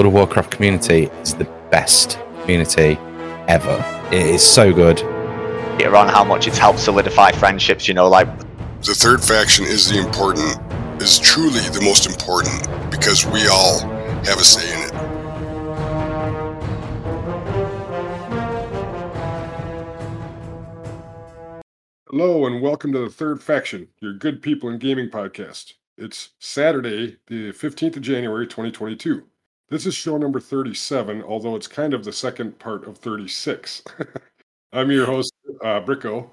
World of Warcraft community is the best community ever. It is so good. On how much it's helped solidify friendships, you know, like the third faction is the important, is truly the most important because we all have a say in it. Hello and welcome to the Third Faction, your good people in gaming podcast. It's Saturday, the 15th of January, 2022. This is show number 37, although it's kind of the second part of 36. I'm your host, uh, Bricko,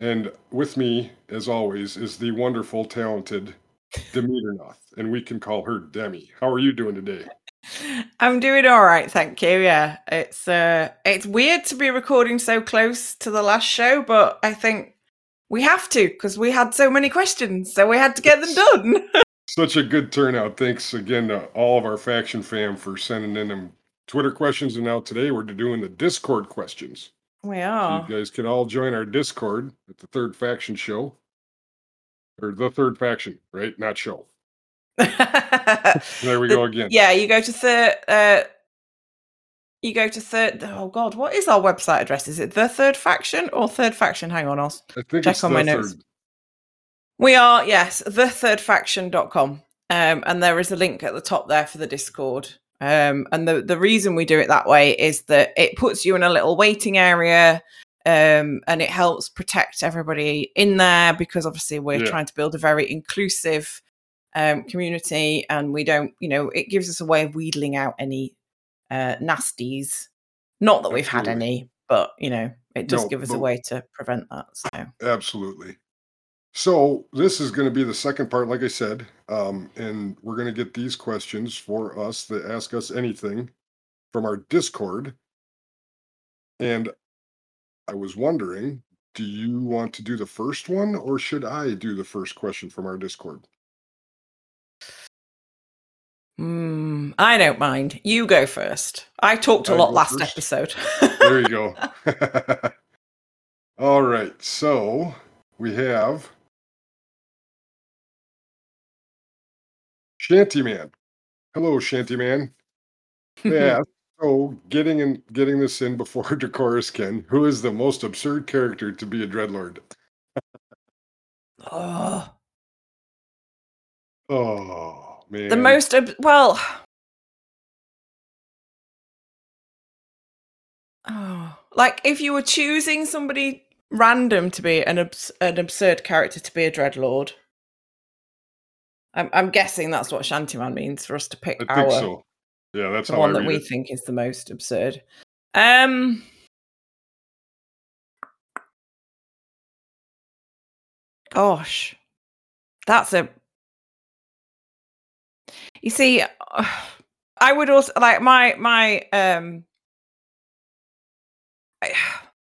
and with me, as always, is the wonderful, talented Demeter Noth, and we can call her Demi. How are you doing today? I'm doing all right, thank you. Yeah, it's uh, it's weird to be recording so close to the last show, but I think we have to because we had so many questions, so we had to get them done. Such a good turnout. Thanks again to all of our faction fam for sending in them Twitter questions, and now today we're doing the Discord questions. We are. So you guys can all join our Discord at the Third Faction Show, or the Third Faction, right? Not show. there we go again. Yeah, you go to third. Uh, you go to third. Oh God, what is our website address? Is it the Third Faction or Third Faction? Hang on, I'll I think check on my notes. Third. We are yes, thethirdfaction.com. Um, and there is a link at the top there for the Discord. Um, and the the reason we do it that way is that it puts you in a little waiting area. Um, and it helps protect everybody in there because obviously we're yeah. trying to build a very inclusive um, community and we don't you know it gives us a way of wheedling out any uh, nasties not that we've had any but you know it does no, give us a way to prevent that so absolutely so this is going to be the second part like i said um, and we're going to get these questions for us that ask us anything from our discord and i was wondering do you want to do the first one or should i do the first question from our discord Mm, I don't mind. You go first. I talked a I lot last first. episode. there you go. All right. So we have Shantyman. Hello, Shantyman. Yeah. so getting in getting this in before Dracoris can, who is the most absurd character to be a dreadlord? oh. Oh man. The most ob- well. Oh, like if you were choosing somebody random to be an abs- an absurd character to be a dreadlord. I'm, I'm guessing that's what Shantyman means for us to pick I our. So. Yeah, that's the one that we it. think is the most absurd. Um. Gosh, that's a you see, I would also like my my um. I,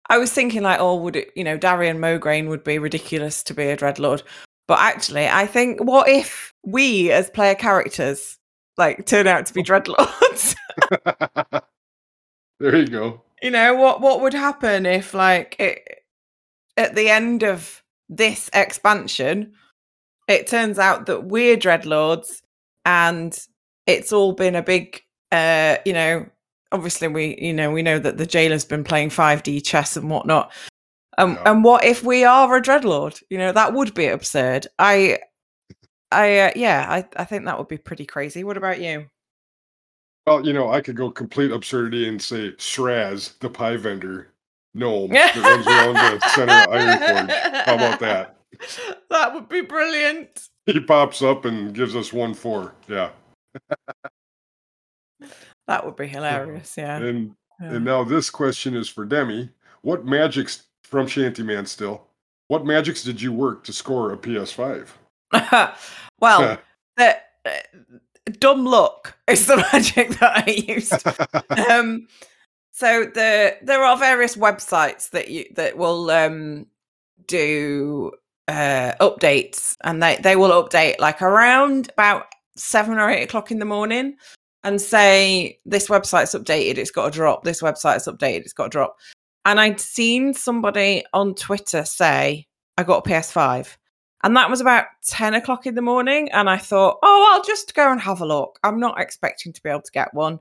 I was thinking like, oh, would it? You know, Darion Mograine would be ridiculous to be a dreadlord, but actually, I think what if we as player characters like turn out to be dreadlords? there you go. You know what? What would happen if like it at the end of this expansion, it turns out that we're dreadlords and it's all been a big uh you know obviously we you know we know that the jailer's been playing 5d chess and whatnot um, and what if we are a dreadlord you know that would be absurd i i uh, yeah i i think that would be pretty crazy what about you well you know i could go complete absurdity and say Sraaz, the pie vendor gnome that runs around the center of ironforge how about that that would be brilliant he pops up and gives us one four. Yeah. that would be hilarious. Yeah. And yeah. and now this question is for Demi. What magics from Shantyman still? What magics did you work to score a PS5? well, the, uh, dumb luck is the magic that I used. um, so the there are various websites that you that will um, do uh, updates, and they they will update like around about seven or eight o'clock in the morning, and say this website's updated, it's got to drop. This website's updated, it's got to drop. And I'd seen somebody on Twitter say I got a PS5, And that was about 10 o'clock in the morning. And I thought, oh, I'll just go and have a look. I'm not expecting to be able to get one.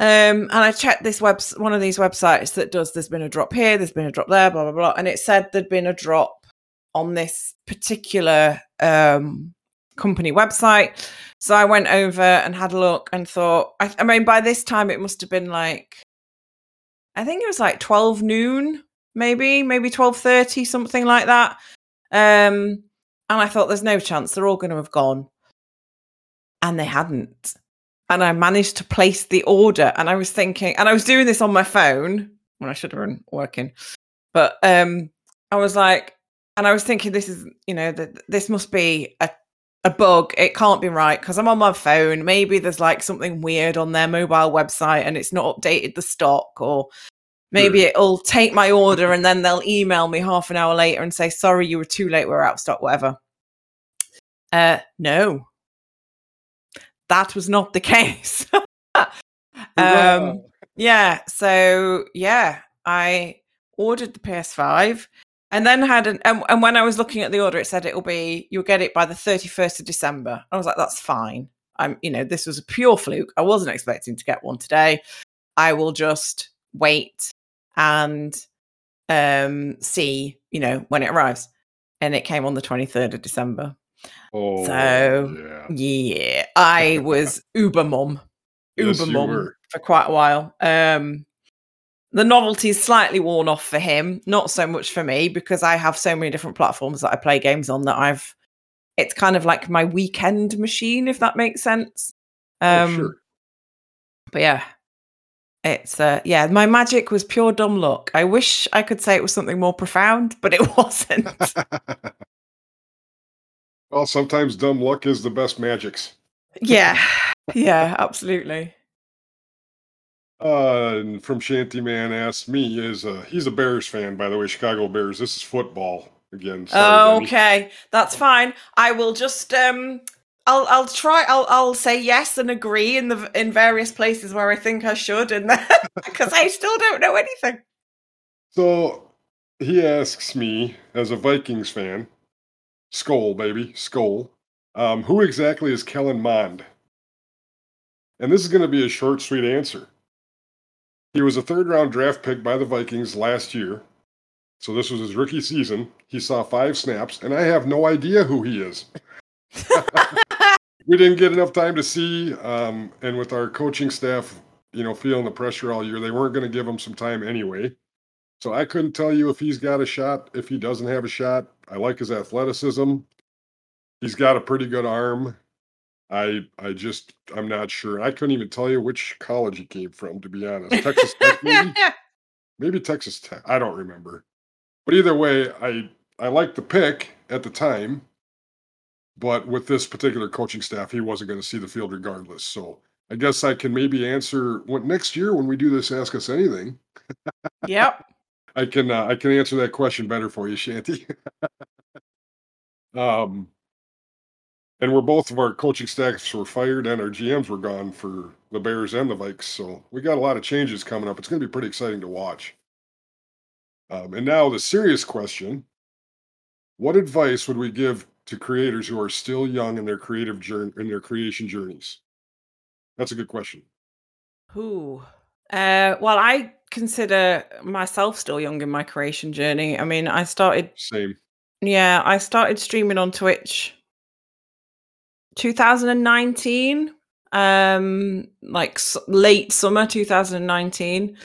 Um, and I checked this web, one of these websites that does. There's been a drop here, there's been a drop there, blah blah blah, and it said there'd been a drop on this particular um, company website. So I went over and had a look and thought. I, I mean, by this time it must have been like, I think it was like twelve noon, maybe, maybe twelve thirty, something like that. Um, and I thought, there's no chance they're all going to have gone, and they hadn't and I managed to place the order. And I was thinking, and I was doing this on my phone when I should have been working, but um, I was like, and I was thinking, this is, you know, that this must be a a bug. It can't be right because I'm on my phone. Maybe there's like something weird on their mobile website and it's not updated the stock, or maybe it'll take my order and then they'll email me half an hour later and say, sorry, you were too late. We're out of stock, whatever. Uh, no, that was not the case. um, yeah. So yeah, I ordered the PS5 and then had an and, and, when I was looking at the order, it said it'll be you'll get it by the 31st of December. I was like, that's fine. I'm you know, this was a pure fluke. I wasn't expecting to get one today. I will just wait and um see, you know, when it arrives. And it came on the 23rd of December. Oh, so yeah, yeah I was uber mom uber yes, mum for quite a while. Um, the novelty's slightly worn off for him, not so much for me because I have so many different platforms that I play games on that I've. It's kind of like my weekend machine, if that makes sense. Um, oh, sure. But yeah, it's uh, yeah. My magic was pure dumb luck. I wish I could say it was something more profound, but it wasn't. well, sometimes dumb luck is the best magics. yeah, yeah, absolutely. Uh, from Shanty Man asked me is uh, he's a Bears fan, by the way, Chicago Bears. This is football again. Sorry, okay, that's fine. I will just um I'll I'll try I'll I'll say yes and agree in the in various places where I think I should and because I still don't know anything. So he asks me as a Vikings fan, Skol baby, Skol, um, who exactly is Kellen Mond? And this is going to be a short, sweet answer. He was a third round draft pick by the Vikings last year. So this was his rookie season. He saw five snaps, and I have no idea who he is. we didn't get enough time to see. Um, and with our coaching staff, you know, feeling the pressure all year, they weren't going to give him some time anyway. So I couldn't tell you if he's got a shot, if he doesn't have a shot. I like his athleticism. He's got a pretty good arm. I I just I'm not sure. I couldn't even tell you which college he came from, to be honest. Texas Tech, maybe? maybe Texas Tech. I don't remember. But either way, I I liked the pick at the time. But with this particular coaching staff, he wasn't going to see the field regardless. So I guess I can maybe answer what next year when we do this Ask Us Anything. yep. I can uh, I can answer that question better for you, Shanty. um, and we're both of our coaching staffs were fired and our GMs were gone for the Bears and the Vikes, so we got a lot of changes coming up. It's going to be pretty exciting to watch. Um, and now the serious question: What advice would we give to creators who are still young in their creative journey in their creation journeys? That's a good question. Who? Uh, well, I consider myself still young in my creation journey. I mean, I started. Same. Yeah, I started streaming on Twitch 2019, um, like late summer 2019.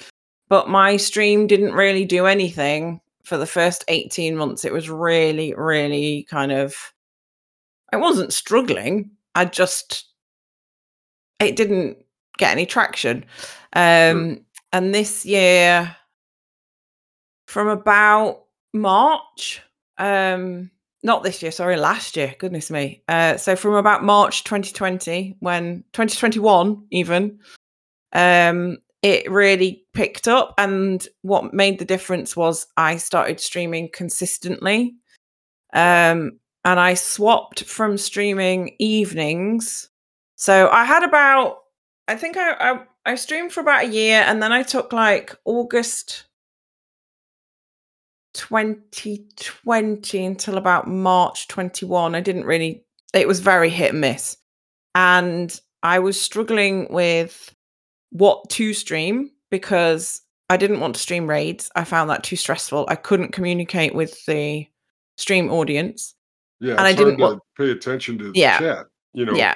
But my stream didn't really do anything for the first 18 months. It was really, really kind of. I wasn't struggling. I just. It didn't get any traction. Um, and this year, from about March, um, not this year, sorry, last year, goodness me. Uh, so from about March 2020, when 2021 even, um, it really picked up. And what made the difference was I started streaming consistently. Um, and I swapped from streaming evenings. So I had about, I think I, I, I streamed for about a year and then I took like August 2020 until about March 21. I didn't really, it was very hit and miss. And I was struggling with what to stream because I didn't want to stream raids. I found that too stressful. I couldn't communicate with the stream audience. Yeah, And I didn't to want- pay attention to the Yeah. chat. You know, Yeah.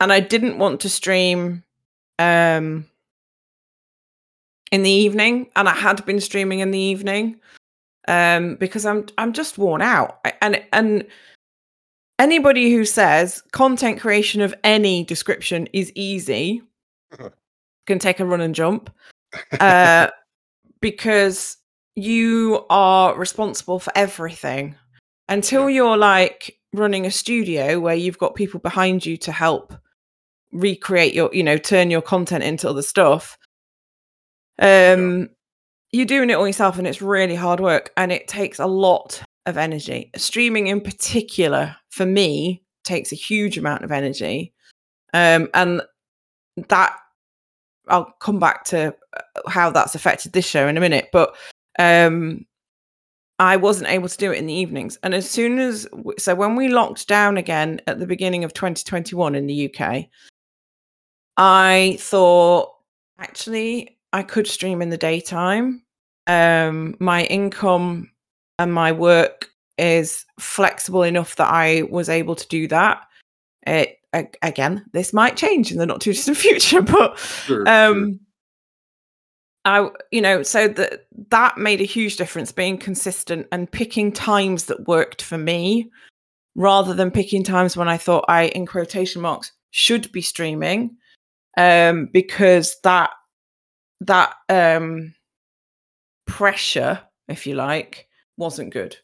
And I didn't want to stream um in the evening and I had been streaming in the evening um because I'm I'm just worn out. And and anybody who says content creation of any description is easy can take a run and jump uh because you are responsible for everything. Until you're like running a studio where you've got people behind you to help recreate your you know turn your content into other stuff um you're doing it all yourself and it's really hard work and it takes a lot of energy streaming in particular for me takes a huge amount of energy um and that i'll come back to uh, how that's affected this show in a minute but um I wasn't able to do it in the evenings. And as soon as, so when we locked down again at the beginning of 2021 in the UK, I thought actually I could stream in the daytime. Um, my income and my work is flexible enough that I was able to do that. It again, this might change in the not too distant future, but Sure, sure. um i you know so that that made a huge difference being consistent and picking times that worked for me rather than picking times when i thought i in quotation marks should be streaming um because that that um pressure if you like wasn't good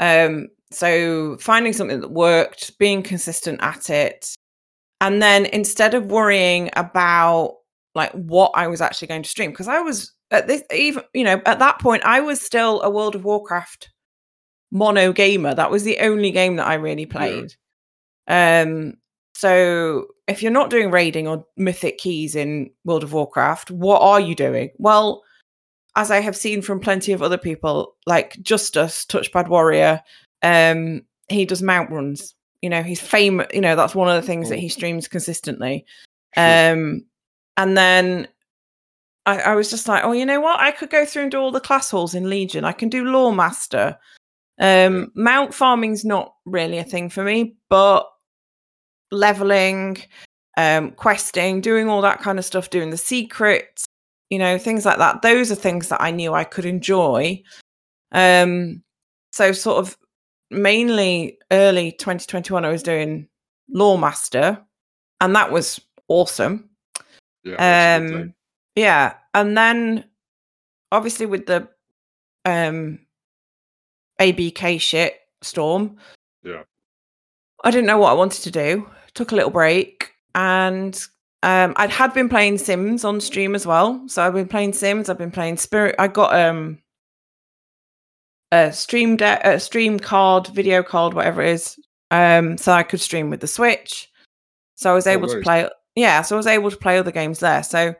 um so finding something that worked being consistent at it and then instead of worrying about like what I was actually going to stream because I was at this even you know at that point I was still a World of Warcraft mono gamer. That was the only game that I really played. Um so if you're not doing raiding or mythic keys in World of Warcraft, what are you doing? Well, as I have seen from plenty of other people, like Justice, Touchpad Warrior, um, he does mount runs. You know, he's famous. You know, that's one of the things that he streams consistently. Um, and then I, I was just like, oh, you know what? I could go through and do all the class halls in Legion. I can do Loremaster. Um, Mount farming's not really a thing for me, but leveling, um, questing, doing all that kind of stuff, doing the secrets, you know, things like that. Those are things that I knew I could enjoy. Um, so sort of mainly early 2021, I was doing Loremaster, and that was awesome. yeah, that's a good thing. Um, yeah, and then obviously with the um ABK shit storm, Yeah. I didn't know what I wanted to do. Took a little break, and um, I'd had been playing Sims on stream as well. So I've been playing Sims. I've been playing Spirit. I got um a stream de- a stream card, video card, whatever it is. Um, so I could stream with the Switch. So I was Oh, able to play. Yeah, so I was able to play other games there. So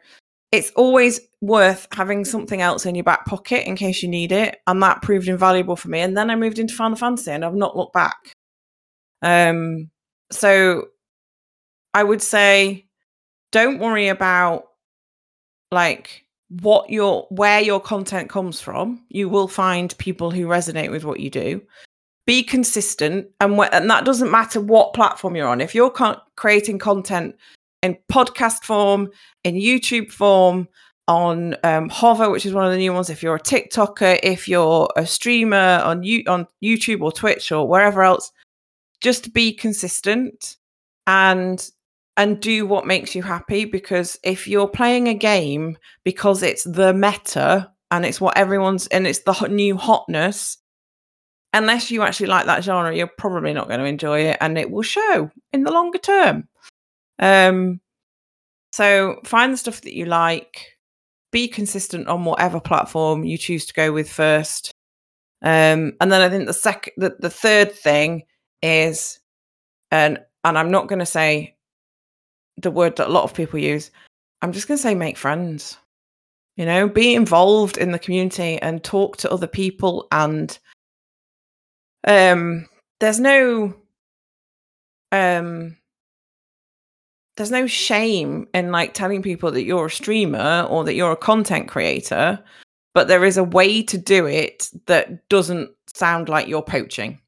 it's always worth having something else in your back pocket in case you need it, and that proved invaluable for me. And then I moved into Final Fantasy, and I've not looked back. Um, so I would say, don't worry about like what your where your content comes from. You will find people who resonate with what you do. Be consistent, and wh- and that doesn't matter what platform you're on. If you're creating content in podcast form, in YouTube form, on um, Hover, which is one of the new ones. If you're a TikToker, if you're a streamer on you on YouTube or Twitch or wherever else, just be consistent and and do what makes you happy. Because if you're playing a game because it's the meta and it's what everyone's and it's the new hotness, unless you actually like that genre, you're probably not going to enjoy it, and it will show in the longer term. Um, so find the stuff that you like be consistent on whatever platform you choose to go with first. Um, and then I think the second, the, the third thing is, and and I'm not going to say the word that a lot of people use. I'm just going to say make friends. You know, be involved in the community and talk to other people and um there's no um there's no shame in like telling people that you're a streamer or that you're a content creator, but there is a way to do it that doesn't sound like you're poaching.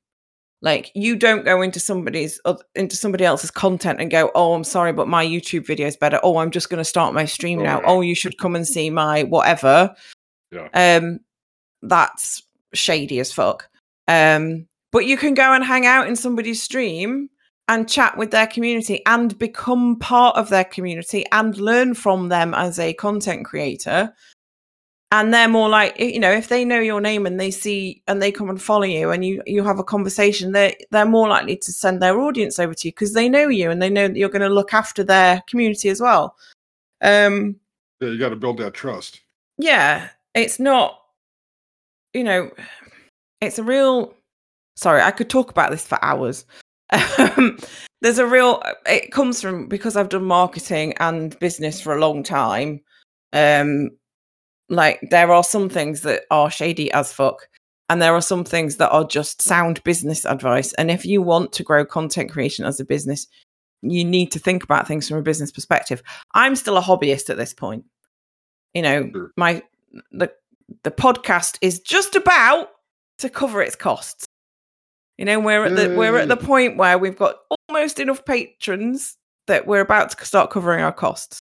Like you don't go into somebody's into somebody else's content and go, "Oh, I'm sorry, but my YouTube video is better." Oh, I'm just going to start my stream Oh, now. yeah. Oh, you should come and see my whatever. Yeah. Um, that's shady as fuck. Um, but you can go and hang out in somebody's stream and chat with their community and become part of their community and learn from them as a content creator. And they're more like, you know, if they know your name and they see and they come and follow you and you you have a conversation, they they're more likely to send their audience over to you because they know you and they know that you're going to look after their community as well. Um, Yeah, you got to build that trust. yeah, it's not, you know, it's a real. Sorry, I could talk about this for hours. Um, there's a real. It comes from because I've done marketing and business for a long time. Um, like there are some things that are shady as fuck, and there are some things that are just sound business advice. And if you want to grow content creation as a business, you need to think about things from a business perspective. I'm still a hobbyist at this point. You know, Sure. my the the podcast is just about to cover its costs. You know, we're at the we're at the mm. point where we've got almost enough patrons that we're about to start covering our costs.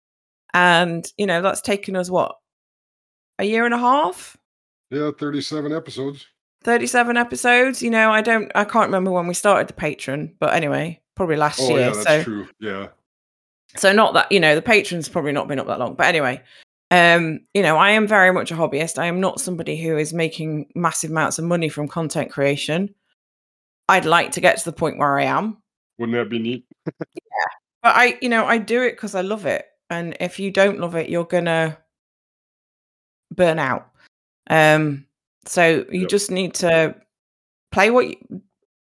And, you know, that's taken us what? A year and a half? Yeah, 37 episodes. 37 episodes. You know, I don't I can't remember when we started the patron, but anyway, probably last Oh, year. yeah, that's so true. Yeah. so not that you know the patron's probably not been up that long but anyway um you know i am very much a hobbyist i am not somebody who is making massive amounts of money from content creation i'd like to get to the point where i am Wouldn't that be neat? yeah. but i you know i do it because i love it and if you don't love it you're gonna burn out. Um so you Yep. just need to play what you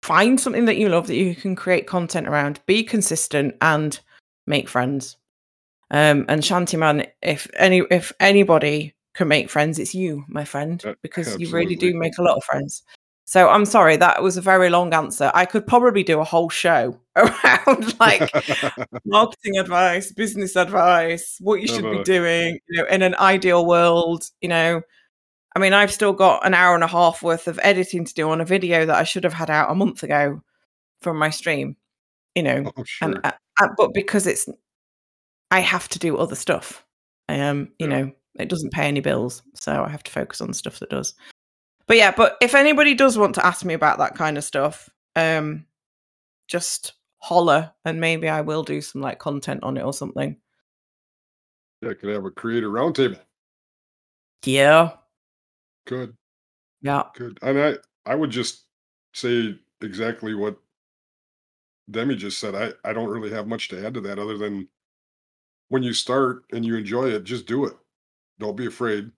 find something that you love that you can create content around be consistent and make friends. Um and shantyman if any if anybody can make friends it's you my friend Uh, because you really do make a lot of friends so i'm sorry that was a very long answer i could probably do a whole show around like marketing advice, business advice, what you should be doing, you know, in an ideal world, you know. I mean, I've still got an hour and a half worth of editing to do on a video that I should have had out a month ago from my stream, you know. oh, sure. And uh, uh, but because it's I have to do other stuff. Um, you Yeah. know, it doesn't pay any bills, so I have to focus on stuff that does. But yeah, but if anybody does want to ask me about that kind of stuff, um just holler and maybe I will do some like content on it or something. yeah, could have a creator roundtable. Yeah. Good, Yeah. good. And I, I would just say exactly what Demi just said. I, I don't really have much to add to that other than when you start and you enjoy it, just do it. Don't be afraid.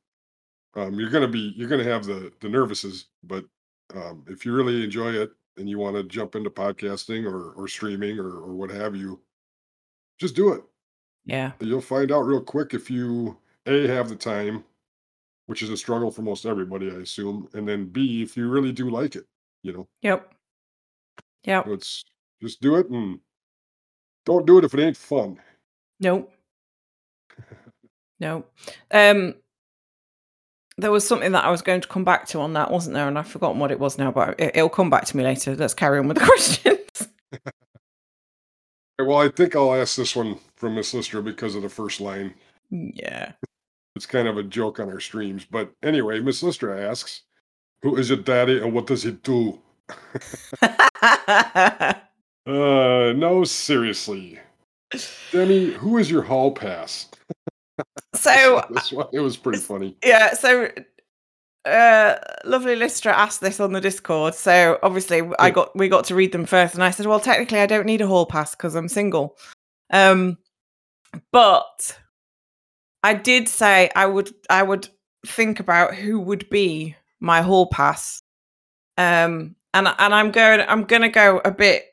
Um, you're gonna be you're gonna have the the nervouses, but um, if you really enjoy it and you want to jump into podcasting or or streaming or or what have you, just do it. Yeah. You'll find out real quick if you a have the time, which is a struggle for most everybody, I assume, and then b if you really do like it. You know, Yep. Yep. So it's just do it and don't do it if it ain't fun. Nope. No. Um there was something that I was going to come back to on that, wasn't there? And I've forgotten what it was now, but it, it'll come back to me later. Let's carry on with the questions. Well, I think I'll ask this one from Miss Lister because of the first line. yeah. It's kind of a joke on our streams. But anyway, Miss Lister asks, Who is your daddy and what does he do? Uh no, seriously. Demi, who is your hall pass? So it was pretty funny. yeah, so uh lovely Listra asked this on the Discord. So obviously I Yeah. got we got to read them first and I said, "Well, technically I don't need a hall pass because I'm single." Um but I did say I would I would think about who would be my hall pass. Um and and I'm going I'm going to go a bit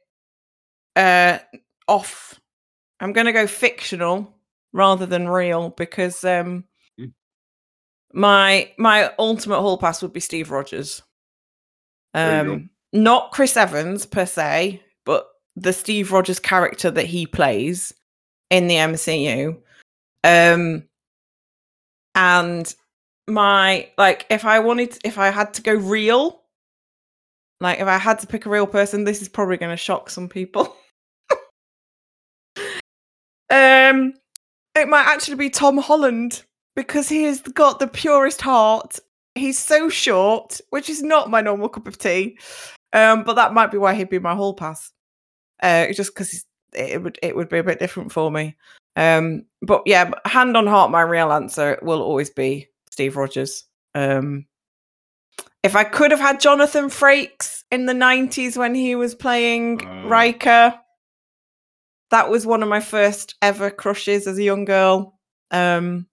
uh off. I'm going to go fictional rather than real because um Mm. my my ultimate hall pass would be Steve Rogers. There you go. Um, not Chris Evans per se, but the Steve Rogers character that he plays in the MCU. Um, and my like, if I wanted, if I had to go real, like if I had to pick a real person, this is probably going to shock some people. um, it might actually be Tom Holland because he has got the purest heart. He's so short, which is not my normal cup of tea. Um, but that might be why he'd be my hall pass. Uh, just because it would it would be a bit different for me. Um, but yeah, hand on heart, my real answer will always be Steve Rogers. Um, if I could have had Jonathan Frakes in the '90s when he was playing Uh. Riker, that was one of my first ever crushes as a young girl. Um,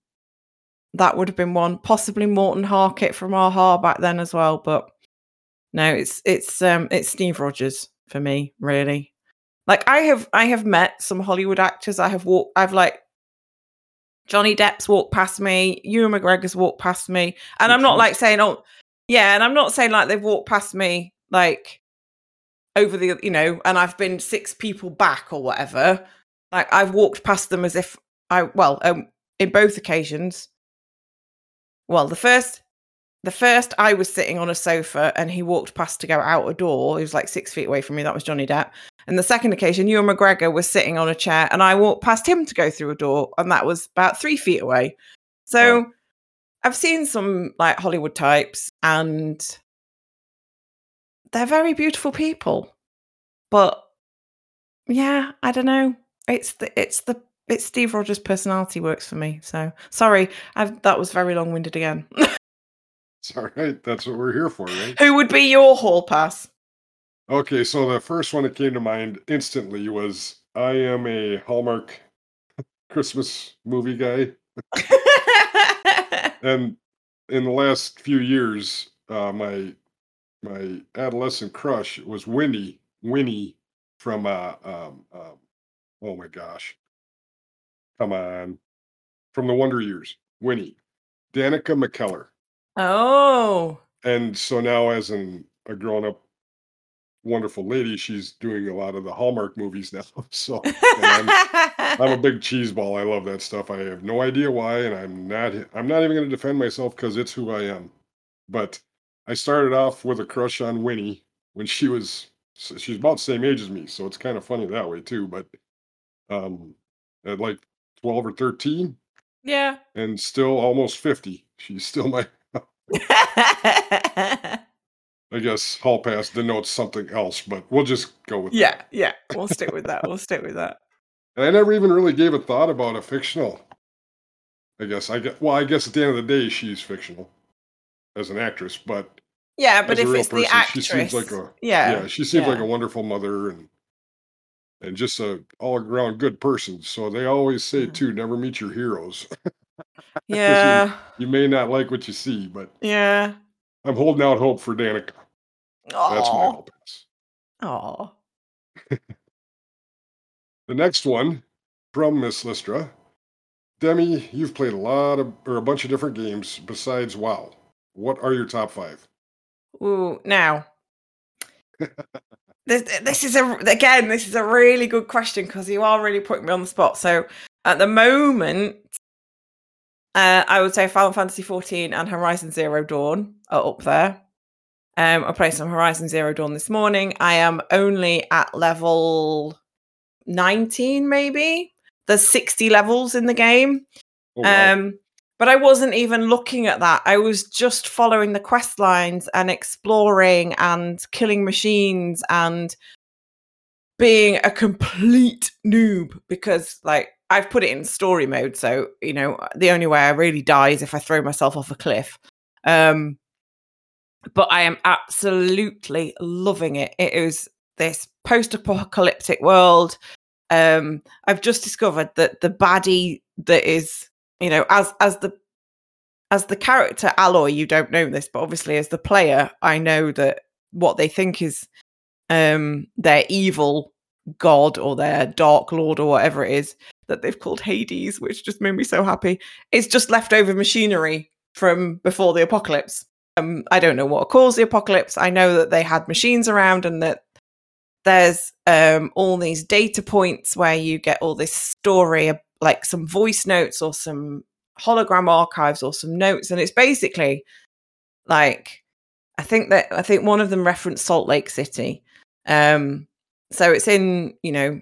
that would have been one. Possibly Morten Harket from a-ha back then as well, but no, it's it's um it's Steve Rogers for me, really. Like I have I have met some Hollywood actors. I have walked I've like Johnny Depp's walked past me, Ewan McGregor's walked past me. And I'm not like saying, oh yeah, and I'm not saying like they've walked past me like over the you know, and I've been six people back or whatever. Like I've walked past them as if I well, um in both occasions. Well, the first the first I was sitting on a sofa and he walked past to go out a door. He was like six feet away from me. That was Johnny Depp. And the second occasion, Ewan McGregor was sitting on a chair and I walked past him to go through a door, and that was about three feet away. So. I've seen some like Hollywood types and they're very beautiful people. But yeah, I don't know. It's the it's the it's Steve Rogers' personality works for me. So sorry, I've that was very long winded again. It's all right. That's what we're here for, right? Who would be your hall pass? Okay, so the first one that came to mind instantly was I am a Hallmark Christmas movie guy. and in the last few years, uh, my my adolescent crush was Winnie. Winnie from uh, um, um, oh my gosh, come on, from the Wonder Years. Winnie, Danica McKellar, oh. and so now as an a grown up wonderful lady, she's doing a lot of the Hallmark movies now. So I'm, I'm a big cheese ball. I love that stuff. I have no idea why, and I'm not. I'm not even going to defend myself because it's who I am. But I started off with a crush on Winnie when she was. She's about the same age as me, so it's kind of funny that way too. But um, at like twelve or thirteen, yeah. and still almost fifty, she's still my. I guess hall pass denotes something else, but we'll just go with that. yeah, yeah. We'll stick with that. We'll stick with that. And I never even really gave a thought about a fictional. I guess I get well. I guess at the end of the day, she's fictional as an actress, but Yeah, but if it's the person, actress, she seems like a yeah, yeah. She seems like a wonderful mother and and just a all around good person. So they always say Mhm. too, never meet your heroes. yeah, you may not like what you see, but yeah. I'm holding out hope for Danica. That's my hope. oh. The next one from Miss Listra. Demi, you've played a lot of or a bunch of different games besides WoW. What are your top five? Ooh, now. this this is a again this is a really good question because you are really putting me on the spot. So at the moment, uh, I would say Final Fantasy XIV and Horizon Zero Dawn are up there. Um, I played some Horizon Zero Dawn this morning. I am only at level nineteen, maybe. There's sixty levels in the game. Oh, wow. Um, but I wasn't even looking at that. I was just following the quest lines and exploring and killing machines and being a complete noob because, like, I've put it in story mode. So, you know, the only way I really die is if I throw myself off a cliff. Um, but I am absolutely loving it. It is this post apocalyptic world. Um, I've just discovered that the baddie that is you know as as the as the character Aloy you don't know this but obviously as the player i know that what they think is um their evil god or their dark lord or whatever it is that they've called hades which just made me so happy it's just leftover machinery from before the apocalypse. Um, I don't know what caused the apocalypse. I know that they had machines around and that there's um, all these data points where you get all this story, like some voice notes or some hologram archives or some notes, and it's basically like I think that I think one of them referenced Salt Lake City. Um, so it's in you know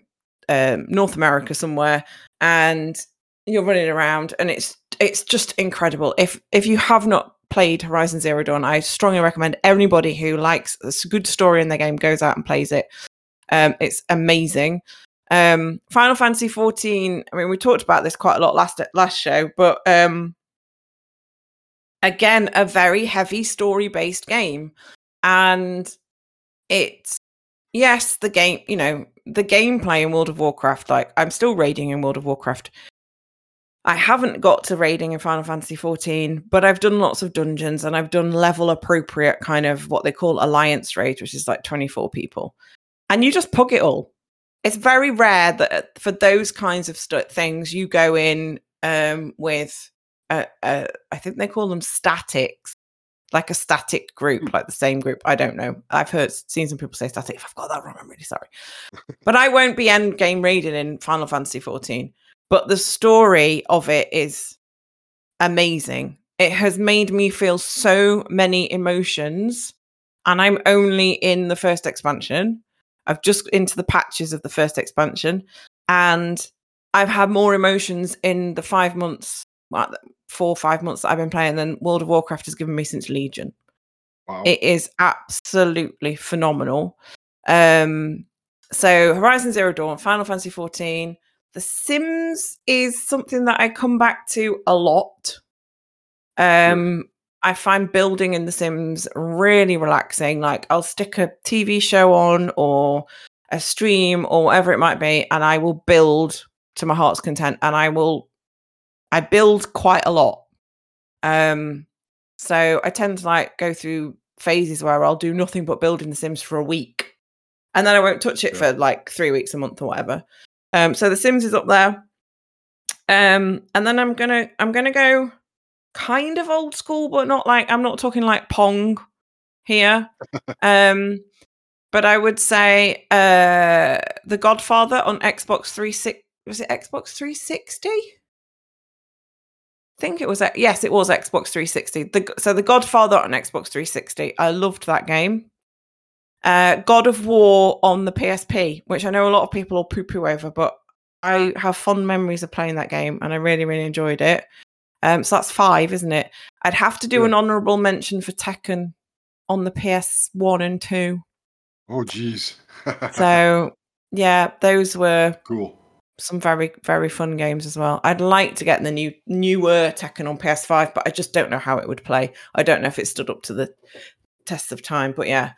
um, North America somewhere, and you're running around, and it's it's just incredible. If if you have not played Horizon Zero Dawn, I strongly recommend anybody who likes a good story in their game goes out and plays it. Um, it's amazing. Um, Final Fantasy 14. I mean, we talked about this quite a lot last last show, but um, again, a very heavy story based game, and it's yes, the game. You know, the gameplay in World of Warcraft. Like, I'm still raiding in World of Warcraft. I haven't got to raiding in Final Fantasy 14, but I've done lots of dungeons and I've done level appropriate kind of what they call alliance raid, which is like 24 people. And you just pug it all it's very rare that uh, for those kinds of st- things you go in um, with a, a, I think they call them statics, like a static group, mm. like the same group. I don't know. I've heard seen some people say static. If I've got that wrong, I'm really sorry. but I won't be end game reading in Final Fantasy 14. But the story of it is amazing. It has made me feel so many emotions, and I'm only in the first expansion I've just into the patches of the first expansion, and I've had more emotions in the five months, well, four or five months that I've been playing than World of Warcraft has given me since Legion. Wow. It is absolutely phenomenal. Um, so Horizon Zero Dawn, Final Fantasy 14, The Sims is something that I come back to a lot. Um, I find building in The Sims really relaxing. Like I'll stick a TV show on or a stream or whatever it might be, and I will build to my heart's content. And I will, I build quite a lot. Um, so I tend to like go through phases where I'll do nothing but build in The Sims for a week, and then I won't touch it for like three weeks, a month, or whatever. Um, so The Sims is up there. Um, and then I'm gonna, I'm gonna go kind of old school, but not like I'm not talking like Pong here. um, but I would say uh, The Godfather on Xbox 360. Was it Xbox 360? I think it was. Yes, it was Xbox 360. The, so The Godfather on Xbox 360. I loved that game. Uh, God of War on the PSP, which I know a lot of people will poo poo over, but I have fond memories of playing that game and I really, really enjoyed it. Um, so that's five, isn't it? I'd have to do yeah. an honourable mention for Tekken on the PS One and Two. Oh, geez. so yeah, those were cool. Some very very fun games as well. I'd like to get the new newer Tekken on PS5, but I just don't know how it would play. I don't know if it stood up to the test of time. But yeah,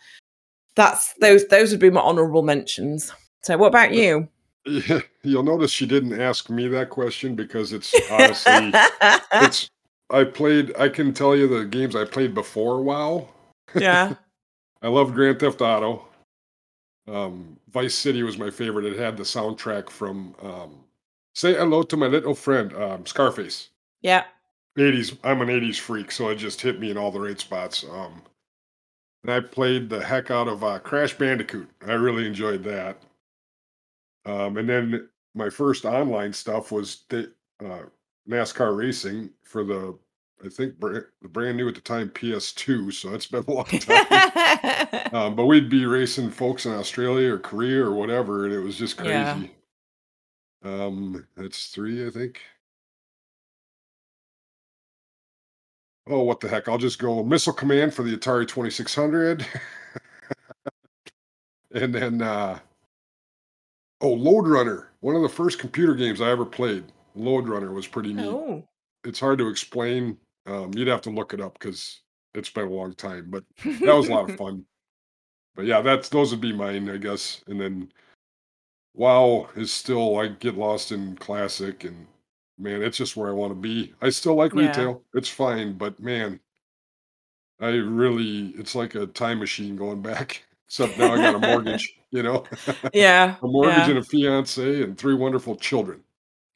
that's those. Those would be my honourable mentions. So, what about you? Yeah, you'll notice she didn't ask me that question because it's honestly it's I played I can tell you the games I played before WoW. Yeah. I loved Grand Theft Auto. Um, Vice City was my favorite. It had the soundtrack from um, Say Hello to My Little Friend, um, Scarface. Yeah. 80s. I'm an 80s freak, so it just hit me in all the right spots. Um, and I played the heck out of uh, Crash Bandicoot. I really enjoyed that. Um, and then my first online stuff was the, uh, NASCAR racing for the, I think brand, the brand new at the time PS2. So that's been a long time. um, but we'd be racing folks in Australia or Korea or whatever, and it was just crazy. Yeah. Um, that's three, I think. Oh, what the heck? I'll just go Missile Command for the Atari 2600. and then uh, Oh, Lode Runner, one of the first computer games I ever played. Lode Runner was pretty neat. Oh. It's hard to explain. Um, you'd have to look it up because it's been a long time, but that was a lot of fun. But yeah, that's those would be mine, I guess. And then WoW is still I get lost in classic and man, it's just where I want to be. I still like yeah. retail. It's fine, but man, I really it's like a time machine going back. Except now I got a mortgage, you know? Yeah. a mortgage yeah. and a fiance and three wonderful children.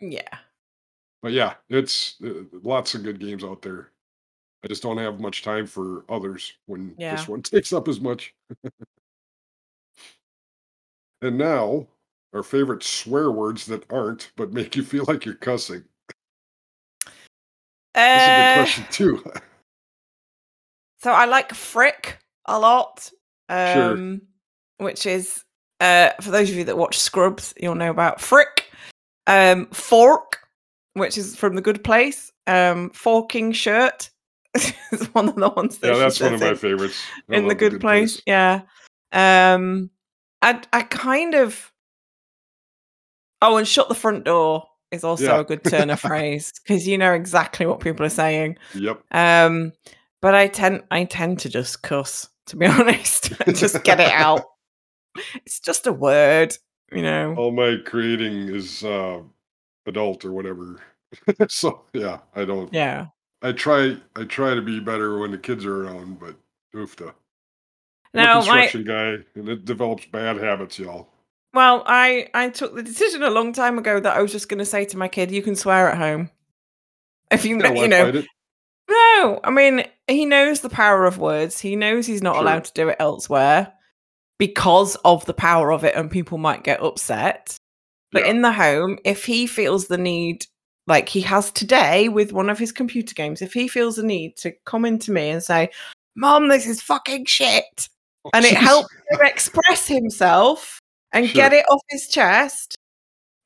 Yeah. But yeah, it's uh, lots of good games out there. I just don't have much time for others when Yeah. this one takes up as much. and now, our favorite swear words that aren't, but make you feel like you're cussing. That's a good Uh, question, too. So I like frick a lot. Sure. Um, which is uh for those of you that watch Scrubs, you'll know about frick. Um fork, which is from the good place. Um forking shirt is one of the ones that yeah, that's one of my favorites. I in the love good, place. Yeah. Um I I kind of Oh, and shut the front door is also Yeah. a good turn of phrase because you know exactly what people are saying. Yep. Um, but I tend I tend to just cuss, to be honest, and just get it out. It's just a word, you know. All my creating is uh, adult or whatever. so yeah, I don't. Yeah. I try. I try to be better when the kids are around, but oofta. I'm a Now, my construction guy, and it develops bad habits, y'all. well, I I took the decision a long time ago that I was just going to say to my kid, "You can swear at home." If you Yeah, you know, no, I mean he knows the power of words. He knows he's not Sure. allowed to do it elsewhere because of the power of it, and people might get upset. But Yeah. in the home, if he feels the need, like he has today with one of his computer games, if he feels the need to come into me and say, Mom, this is fucking shit, Oh, and it helps him express himself and get it off his chest,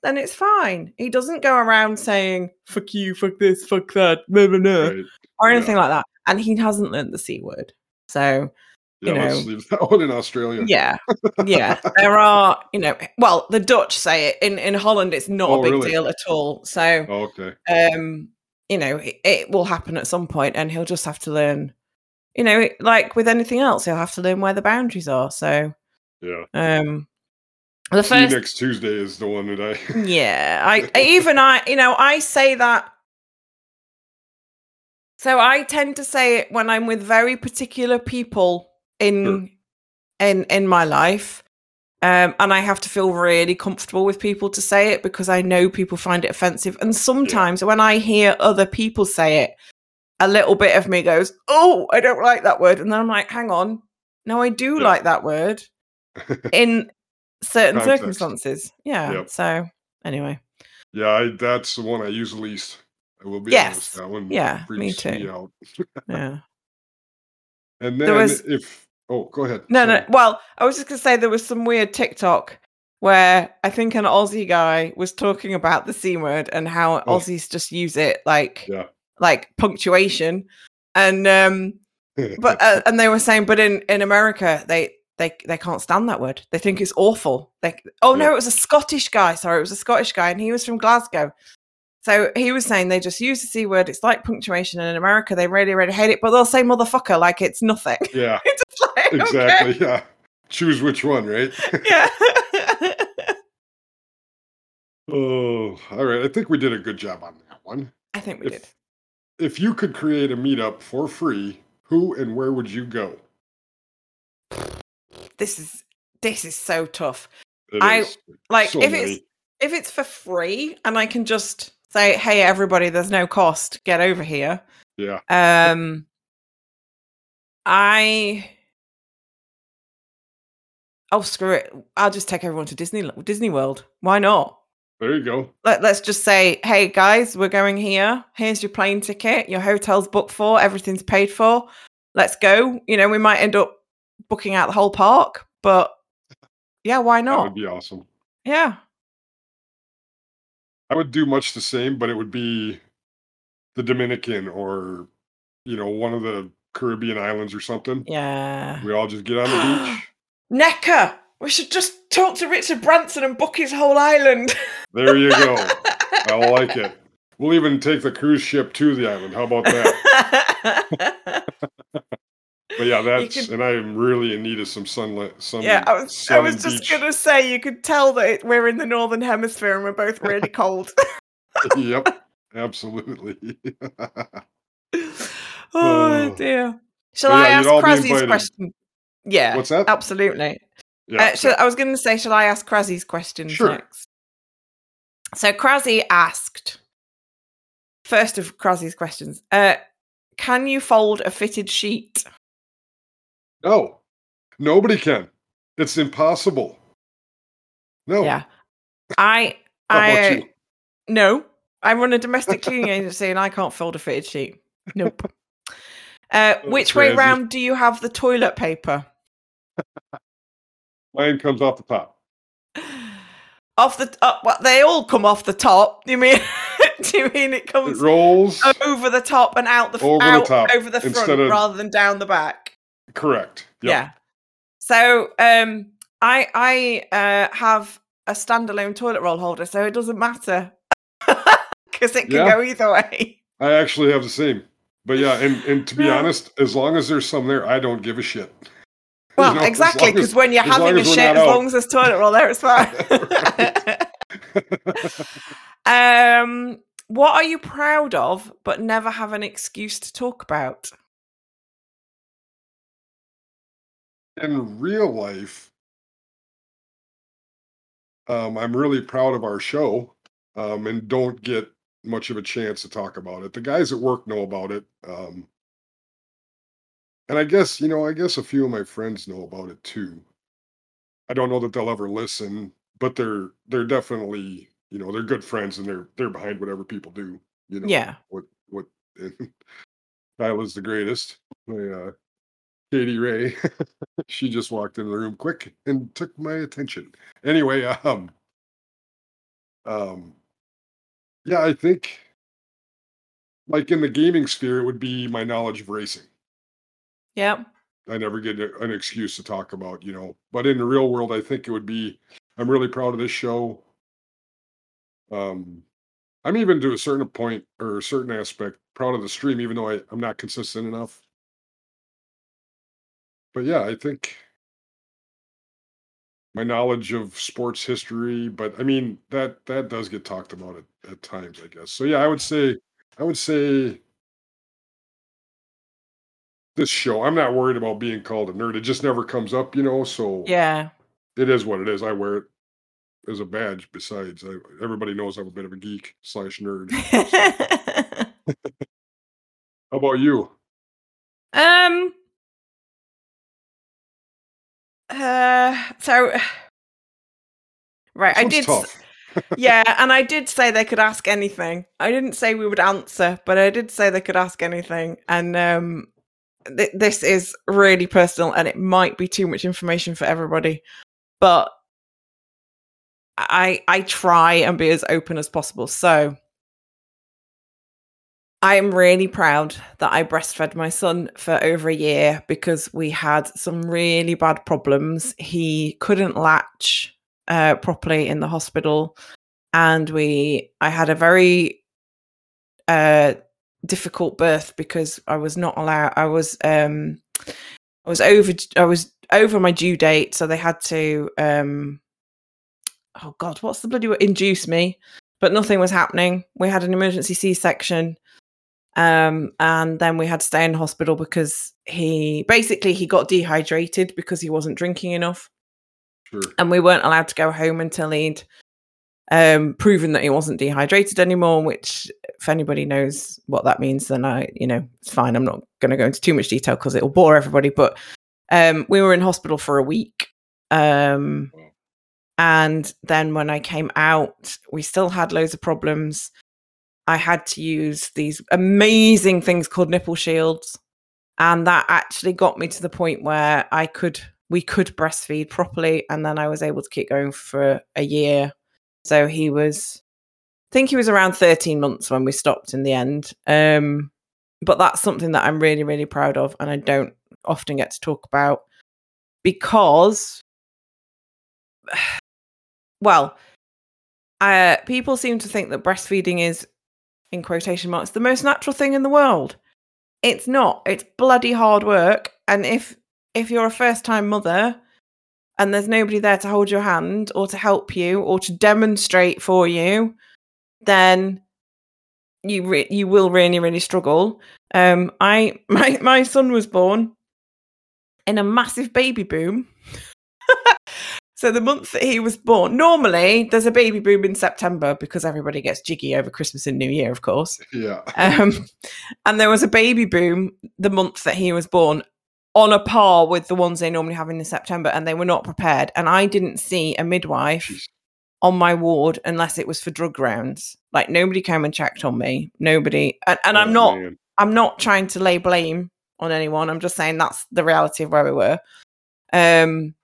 then it's fine. He doesn't go around saying, fuck you, fuck this, fuck that, blah, blah, blah, Right. or Yeah. anything like that. And he hasn't learned the C word. So, Yeah, you know. one in Australia. yeah, yeah. There are, you know, well, the Dutch say it in in Holland. It's not Oh, a big really? deal at all. So, Oh, okay. um, you know, it, it will happen at some point, and he'll just have to learn. You know, it- like with anything else, he'll have to learn where the boundaries are. So, Yeah. um, the See first, next Tuesday is the one that I. yeah, I- even I, you know, I say that. So I tend to say it when I'm with very particular people in in in my life. Um, and I have to feel really comfortable with people to say it because I know people find it offensive. And sometimes when I hear other people say it, a little bit of me goes, "Oh, I don't like that word," and then I'm like, "Hang on, no, I do Yeah. like that word in certain Context. circumstances." Yeah. Yep. So anyway, yeah, I, that's the one I use least. I will be Yes. honest. That one Yeah, me me too. out. yeah. And then was- if oh, go ahead. No, Sorry. no. Well, I was just gonna say there was some weird TikTok where I think an Aussie guy was talking about the C word and how Oh. Aussies just use it like Yeah. like punctuation, and um, but uh, and they were saying, but in in America they they they can't stand that word. They think it's awful. Like, oh no, it was a Scottish guy. Sorry, it was a Scottish guy, and he was from Glasgow. So he was saying they just use the c word. It's like punctuation, and in America they really really hate it, but they'll say motherfucker like it's nothing. yeah, it's like, okay. exactly. Yeah. Choose which one, right? Yeah. oh, all right. I think we did a good job on that one. I think we did. If if you could create a meetup for free, who and where would you go? This is this is so tough. It I- is Like so if many. it's if it's for free and I can just say, "Hey everybody, there's no cost. Get over here." yeah, Um I Oh, screw it. I'll just take everyone to Disney Disney World. Why not? there you go. Let, let's just say, hey guys, we're going here. Here's your plane ticket. Your hotel's booked for. Everything's paid for. Let's go. You know, we might end up booking out the whole park, but yeah, why That not? would be awesome. Yeah. I would do much the same, but it would be the Dominican or you know one of the Caribbean islands or something. Yeah. We all just get on the beach. Necker. We should just talk to Richard Branson and book his whole island. There you go. I like it. We'll even take the cruise ship to the island. How about that? But yeah, that's could- and I am really in need of some sunlight. Some yeah, I was I was just beach. gonna say you could tell that we're in the northern hemisphere and we're both really cold. yep, absolutely. oh Oh. dear. Shall But I ask you'd all be Krazzy's invited. question? Yeah, What's that? absolutely. Yeah, Uh, shall, I was going to say, shall I ask Krazzy's questions Sure. next? So Krazzy asked, first of Krazzy's questions, uh, can you fold a fitted sheet? No, nobody can. It's impossible. No. Yeah. I I no. I run a domestic cleaning agency and I can't fold a fitted sheet. Nope. Uh, which way crazy. round do you have the toilet paper? Mine comes off the top. Off the uh, well, they all come off the top. You mean? do you mean it comes? It rolls. over the top and out the Over the top, over the front rather than down the back? Correct. Yep. Yeah. So um, I I uh, have a standalone toilet roll holder, so it doesn't matter because it can Yeah. go either way. I actually have the same. But yeah, and, and to be Yeah. honest, as long as there's some there, I don't give a shit. You Well, know, exactly, because when you're having a shit, as out. long as there's toilet roll there, it's fine. um, what are you proud of, but never have an excuse to talk about? In real life, um, I'm really proud of our show um, and don't get much of a chance to talk about it. The guys at work know about it. Um, and I guess, you know, I guess a few of my friends know about it too. I don't know that they'll ever listen, but they're they're definitely, you know, they're good friends and they're they're behind whatever people do, you know. Yeah. What what Kyla's the greatest. My uh Katie Ray. she just walked into the room quick and took my attention. Anyway, um um yeah, I think like in the gaming sphere it would be my knowledge of racing. Yep. I never get an excuse to talk about, you know. But in the real world, I think it would be I'm really proud of this show. Um I'm even to a certain point or a certain aspect proud of the stream, even though I, I'm not consistent enough. But yeah, I think my knowledge of sports history, but I mean that that does get talked about at, at times, I guess. So yeah, I would say I would say this show. I'm not worried about being called a nerd. It just never comes up, you know. So Yeah. it is what it is. I wear it as a badge. Besides, I, everybody knows I'm a bit of a geek slash nerd. How about you? um. Uh. So. Right. I did. yeah, and I did say they could ask anything. I didn't say we would answer, but I did say they could ask anything. And um, th- this is really personal, and it might be too much information for everybody, but I I try and be as open as possible. So I am really proud that I breastfed my son for over a year because we had some really bad problems. He couldn't latch uh, properly in the hospital, and we I had a very uh, difficult birth because I was not allowed. I was um, I was over. I was over my due date, so they had to. Um, oh God, what's the bloody word? Induce me, but nothing was happening. We had an emergency C section um and then we had to stay in hospital because he basically he got dehydrated because he wasn't drinking enough. Sure. and we weren't allowed to go home until he'd um proven that he wasn't dehydrated anymore which if anybody knows what that means then i you know it's fine. I'm not going to go into too much detail because it'll bore everybody but um we were in hospital for a week um and then when i came out we still had loads of problems I had to use these amazing things called nipple shields. And that actually got me to the point where I could, we could breastfeed properly. And then I was able to keep going for a year. So he was, I think he was around 13 months when we stopped in the end. Um, but that's something that I'm really, really proud of. And I don't often get to talk about because, well, uh, people seem to think that breastfeeding is in quotation marks the most natural thing in the world. It's not. It's bloody hard work. And if if you're a first time mother and there's nobody there to hold your hand or to help you or to demonstrate for you then you re- you will really really struggle. Um i my my son was born in a massive baby boom So the month that he was born, normally there's a baby boom in September because everybody gets jiggy over Christmas and New Year, of course. Yeah. Um, and there was a baby boom the month that he was born on a par with the ones they normally have in September, and they were not prepared. And I didn't see a midwife on my ward unless it was for drug rounds. Like nobody came and checked on me. Nobody, and, and I'm Oh, not. man. I'm not trying to lay blame on anyone. I'm just saying that's the reality of where we were. Um,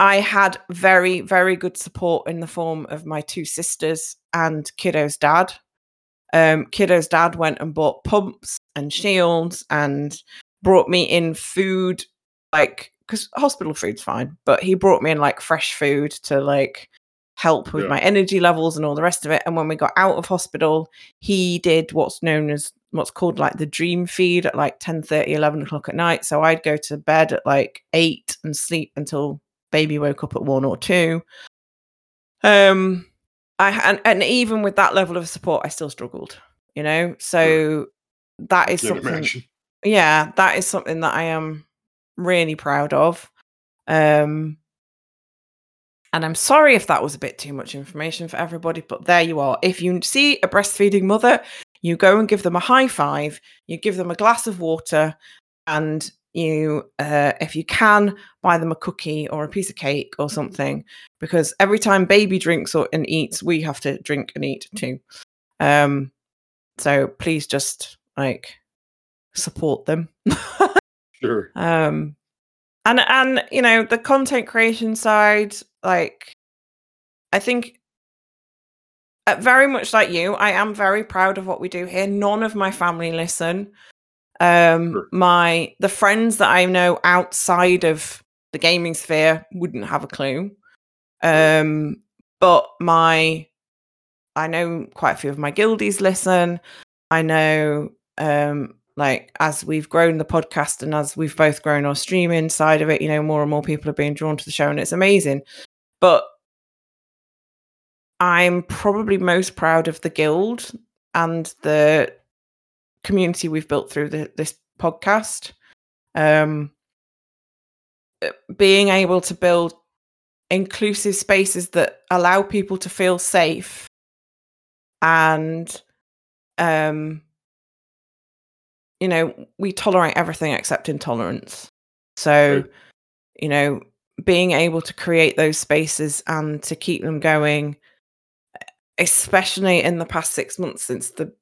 I had very, very good support in the form of my two sisters and Kiddo's dad. Um, Kiddo's dad went and bought pumps and shields and brought me in food, like because hospital food's fine, but he brought me in like fresh food to like help with Yeah. my energy levels and all the rest of it. And when we got out of hospital, he did what's known as what's called like the dream feed at like 10 11 o'clock at night so i'd go to bed at like 8 and sleep until baby woke up at 1 or 2 um i and, and even with that level of support i still struggled you know? So that is something yeah that is something that i am really proud of. Um and i'm sorry if that was a bit too much information for everybody but there you are. If you see a breastfeeding mother you go and give them a high five you give them a glass of water and you uh, if you can buy them a cookie or a piece of cake or something because every time baby drinks or and eats we have to drink and eat too. Um so please just like support them. Sure. um and and you know the content creation side like i think uh, very much like you i am very proud of what we do here. None of my family listen um Sure. my the friends that i know outside of the gaming sphere wouldn't have a clue. Um but my i know quite a few of my guildies listen. I know um like as we've grown the podcast and as we've both grown our streaming side of it you know more and more people are being drawn to the show and it's amazing. But i'm probably most proud of the guild and the community we've built through the, this podcast um uh, being able to build inclusive spaces that allow people to feel safe and um you know we tolerate everything except intolerance. So you know being able to create those spaces and to keep them going especially in the past 6 months since the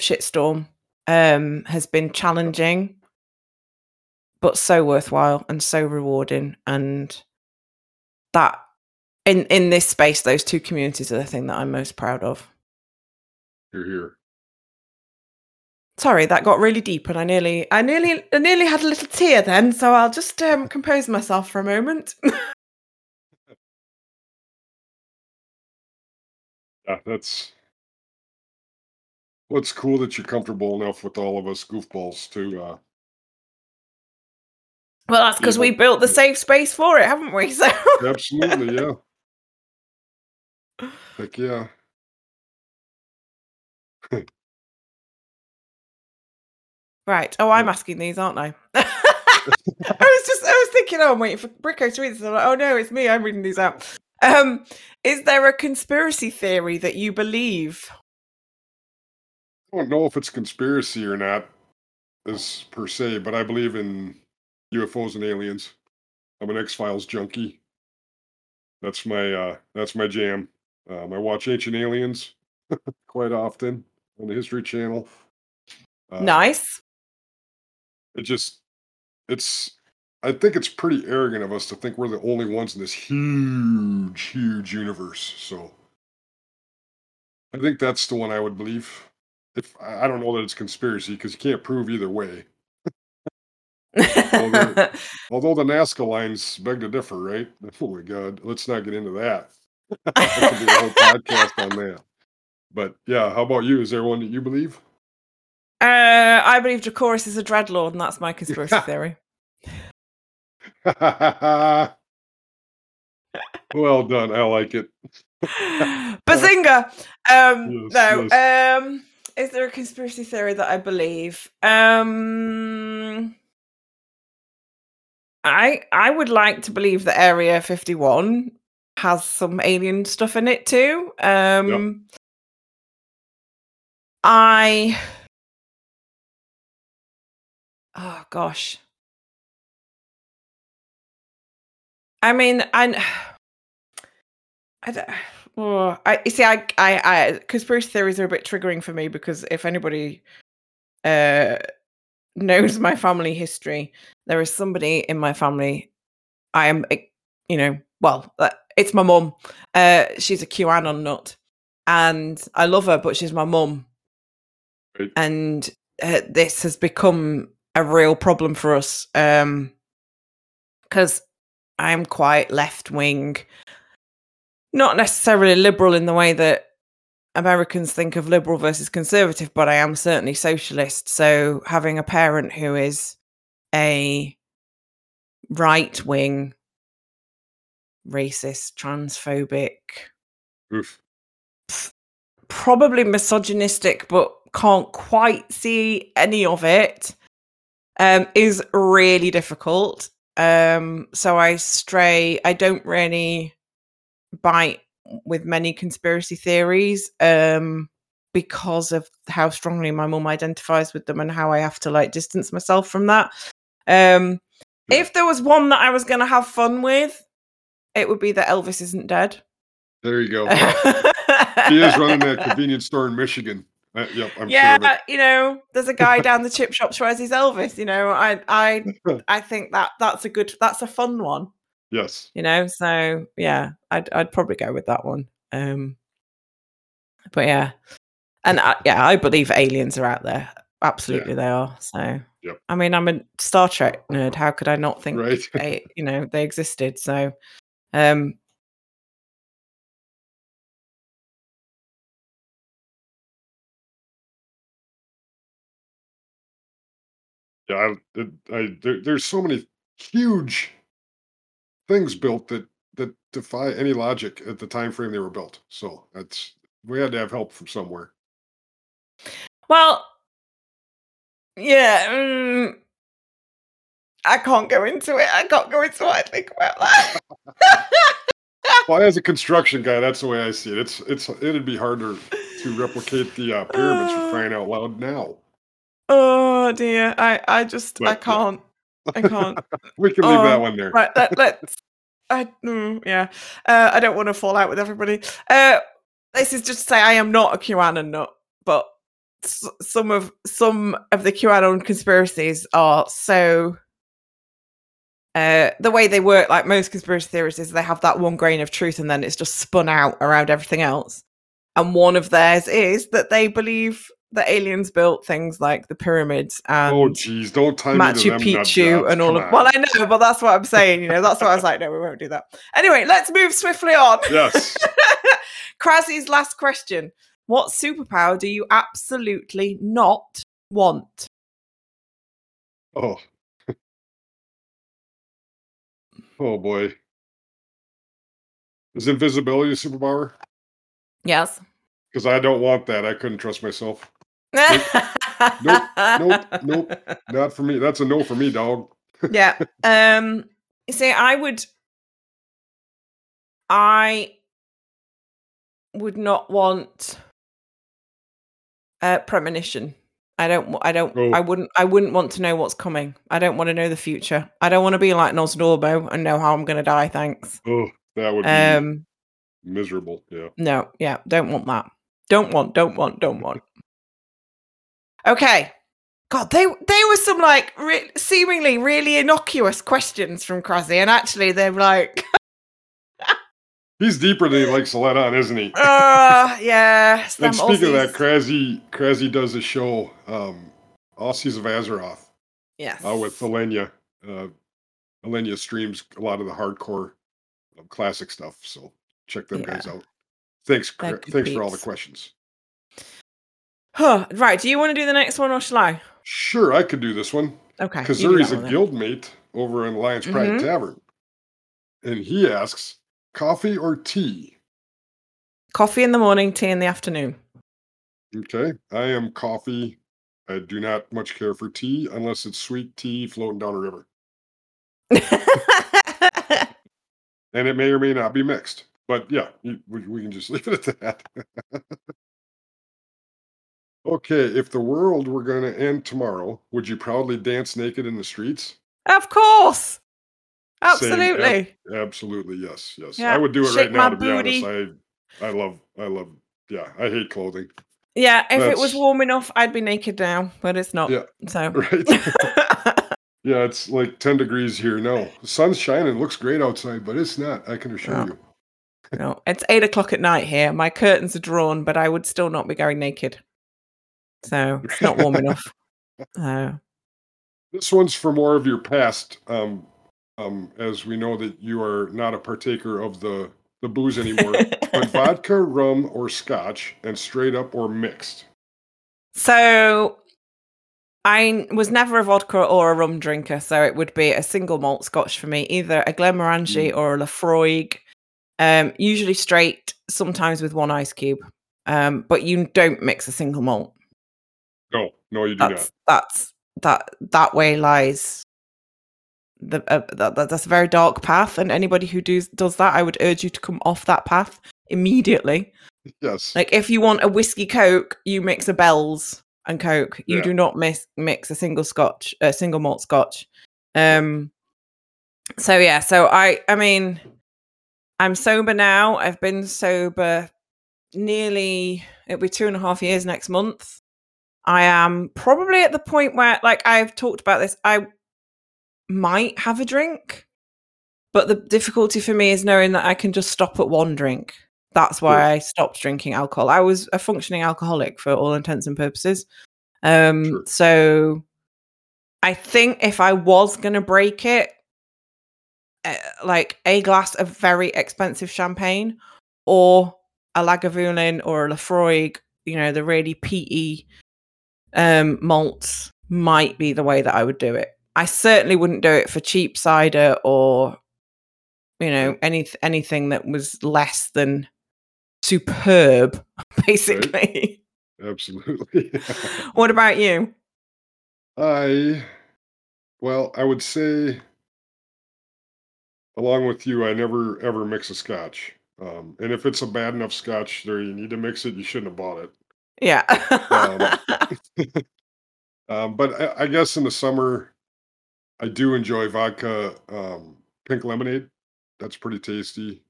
shitstorm um has been challenging but so worthwhile and so rewarding and that in in this space those two communities are the thing that I'm most proud of You're here. sorry that got really deep and i nearly i nearly i nearly had a little tear then so i'll just um compose myself for a moment Yeah, that's. Well, it's cool that you're comfortable enough with all of us goofballs to. uh. Well that's because we built the safe space for it haven't we? So Absolutely, yeah. Heck yeah. right. Oh i'm asking these aren't i? I was just i was thinking oh i'm waiting for bricko to read this. I'm like, oh no it's me i'm reading these out. Um is there a conspiracy theory that you believe I don't know if it's conspiracy or not, as per se, but I believe in UFOs and aliens. I'm an X Files junkie. That's my uh that's my jam. Um, I watch Ancient Aliens quite often on the History Channel. Uh, nice It just it's I think it's pretty arrogant of us to think we're the only ones in this huge, huge universe. So I think that's the one I would believe. If I don't know that it's conspiracy because you can't prove either way. there- Although the Nazca lines beg to differ, right? Oh my God, let's not get into that. that could be a whole podcast on that. But yeah, how about you? Is there one that you believe? Uh, I believe Dracoris is a dreadlord, and that's my conspiracy theory. well done. I like it. Bazinga! Um, Yes, no. yes. Um, is there a conspiracy theory that I believe? Um, I I would like to believe that Area 51 has some alien stuff in it too. Um I Oh gosh. I mean, I I don't oh, I you see I I I conspiracy theories are a bit triggering for me because if anybody uh knows my family history, there is somebody in my family I am eh, you know, well, uh, it's my mum. Uh she's a QAnon nut and I love her but she's my mum. Right. And uh, this has become a real problem for us um because I'm quite left wing not necessarily liberal in the way that Americans think of liberal versus conservative, but I am certainly socialist. So having a parent who is a right wing, racist, transphobic, Oof. probably misogynistic, but can't quite see any of it, um, is really difficult. Um, so I stray. I don't really bite with many conspiracy theories um, because of how strongly my mum identifies with them and how I have to like distance myself from that. Um, Yeah. if there was one that I was going to have fun with, it would be that Elvis isn't dead. There you go. he is running a convenience store in Michigan. Uh, yep, I'm yeah, sure you know, there's a guy down the chip shop tries his Elvis. You know, I, I. I think that that's a good, that's a fun one. Yes. You know, so yeah, I'd, I'd probably go with that one. Um, but yeah, and I, yeah, I believe aliens are out there. Absolutely, they are. So, Yep. I mean, I'm a Star Trek nerd. How could I not think Right. they, you know, they existed? So, um, Yeah, I, I there, there's so many huge things built that that defy any logic at the time frame they were built. So that's we had to have help from somewhere. Well, yeah, mm, I can't go into it. I can't go into what I think about that. Well, as a construction guy, that's the way I see it. It's it's it'd be harder to replicate the uh, pyramids for crying out loud now. oh dear, I, I just, I But, yeah. I can't. We can leave that one there. right, let, let's. I mm, yeah. Uh, I don't want to fall out with everybody. Uh, this is just to say I am not a QAnon nut, but s- some of some of the QAnon conspiracies are so. Uh, the way they work, like most conspiracy theories, is they have that one grain of truth and then it's just spun out around everything else. And one of theirs is that they believe that aliens built things like the pyramids and Oh, geez, don't tie Machu Picchu and all of. Well. I know, but that's what I'm saying. You know, that's why I was like, no, we won't do that. Anyway, let's move swiftly on. yes. Krasy's last question: What superpower do you absolutely not want? Oh. oh boy. Is invisibility a superpower? Yes. Because I don't want that. I couldn't trust myself. Nope. nope, nope. Not for me. That's a no for me, dog. yeah. Um. You see, I would. I would not want uh, premonition. I don't. I don't. Oh. I wouldn't. I wouldn't want to know what's coming. I don't want to know the future. I don't want to be like Nozdormu and know how I'm going to die. Thanks. Oh, that would be Um. miserable. Yeah. No. Yeah. Don't want that. Don't want. Don't want. Don't want. Okay. God, they they were some like re- seemingly really innocuous questions from Krasny, and actually they're like, He's deeper than he likes to let on, isn't he? uh, yeah. and speaking of that, Aussies." Krasny, Krasny does a show, um, Aussies of Azeroth, yes, uh, with Alenia. Uh, Alenia streams a lot of the hardcore um, classic stuff, so check them guys out. Thanks, Kra- thanks for all the questions. Huh, right. Do you want to do the next one or shall I? Sure, I could do this one. Okay. do Kazuri's that a then. guild mate over in Lions Pride Mhm. Tavern. And he asks, coffee or tea? Coffee in the morning, tea in the afternoon. Okay, I am coffee. I do not much care for tea unless it's sweet tea floating down a river. and it may or may not be mixed. But yeah, we, we can just leave it at that. okay, if the world were going to end tomorrow, would you proudly dance naked in the streets? of course. Same, ab- Absolutely. absolutely, yes, yes. Yeah, I would do it shake right now. To be booty. honest, I, I love, I love. Yeah, I hate clothing. Yeah, if it was warm enough, I'd be naked now, but it's not. Yeah, So right. yeah, it's like ten degrees here No, The sun's shining, looks great outside, but it's not. I can assure No. you. no, it's eight o'clock at night here. My curtains are drawn, but I would still not be going naked. So it's not warm enough. So This one's for more of your past, um, um, as we know that you are not a partaker of the the booze anymore. but vodka, rum, or scotch, and straight up or mixed. So I was never a vodka or a rum drinker, so it would be a single malt scotch for me, either a Glenmorangie or a Laphroaig. Um, usually straight, sometimes with one ice cube. Um, but you don't mix a single malt. No, no, you do That's that's that that way lies the uh, that, that- that's a very dark path, and anybody who does does that, I would urge you to come off that path immediately. Yes. Like if you want a whiskey coke, you mix a Bell's and Coke. You Yeah. do not mix mix a single Scotch, a single malt Scotch. Um. So yeah, so I I mean, I'm sober now. I've been sober nearly it'll be two and a half years next month. I am probably at the point where, like I've talked about this, I might have a drink, but the difficulty for me is knowing that I can just stop at one drink. That's why Sure. I stopped drinking alcohol. I was a functioning alcoholic for all intents and purposes. Um, Sure. so I think if I was going to break it, uh, like a glass of very expensive champagne or a Lagavulin or a Laphroaig, you know, the really peaty um, malts might be the way that I would do it. I certainly wouldn't do it for cheap cider or, you know, any anything that was less than superb, basically. Absolutely. what about you? I, well, I would say, along with you, I never ever mix a scotch. Um, and if it's a bad enough scotch there, you need to mix it. You shouldn't have bought it. Yeah. Um, but I, I guess in the summer, I do enjoy vodka um, pink lemonade. That's pretty tasty.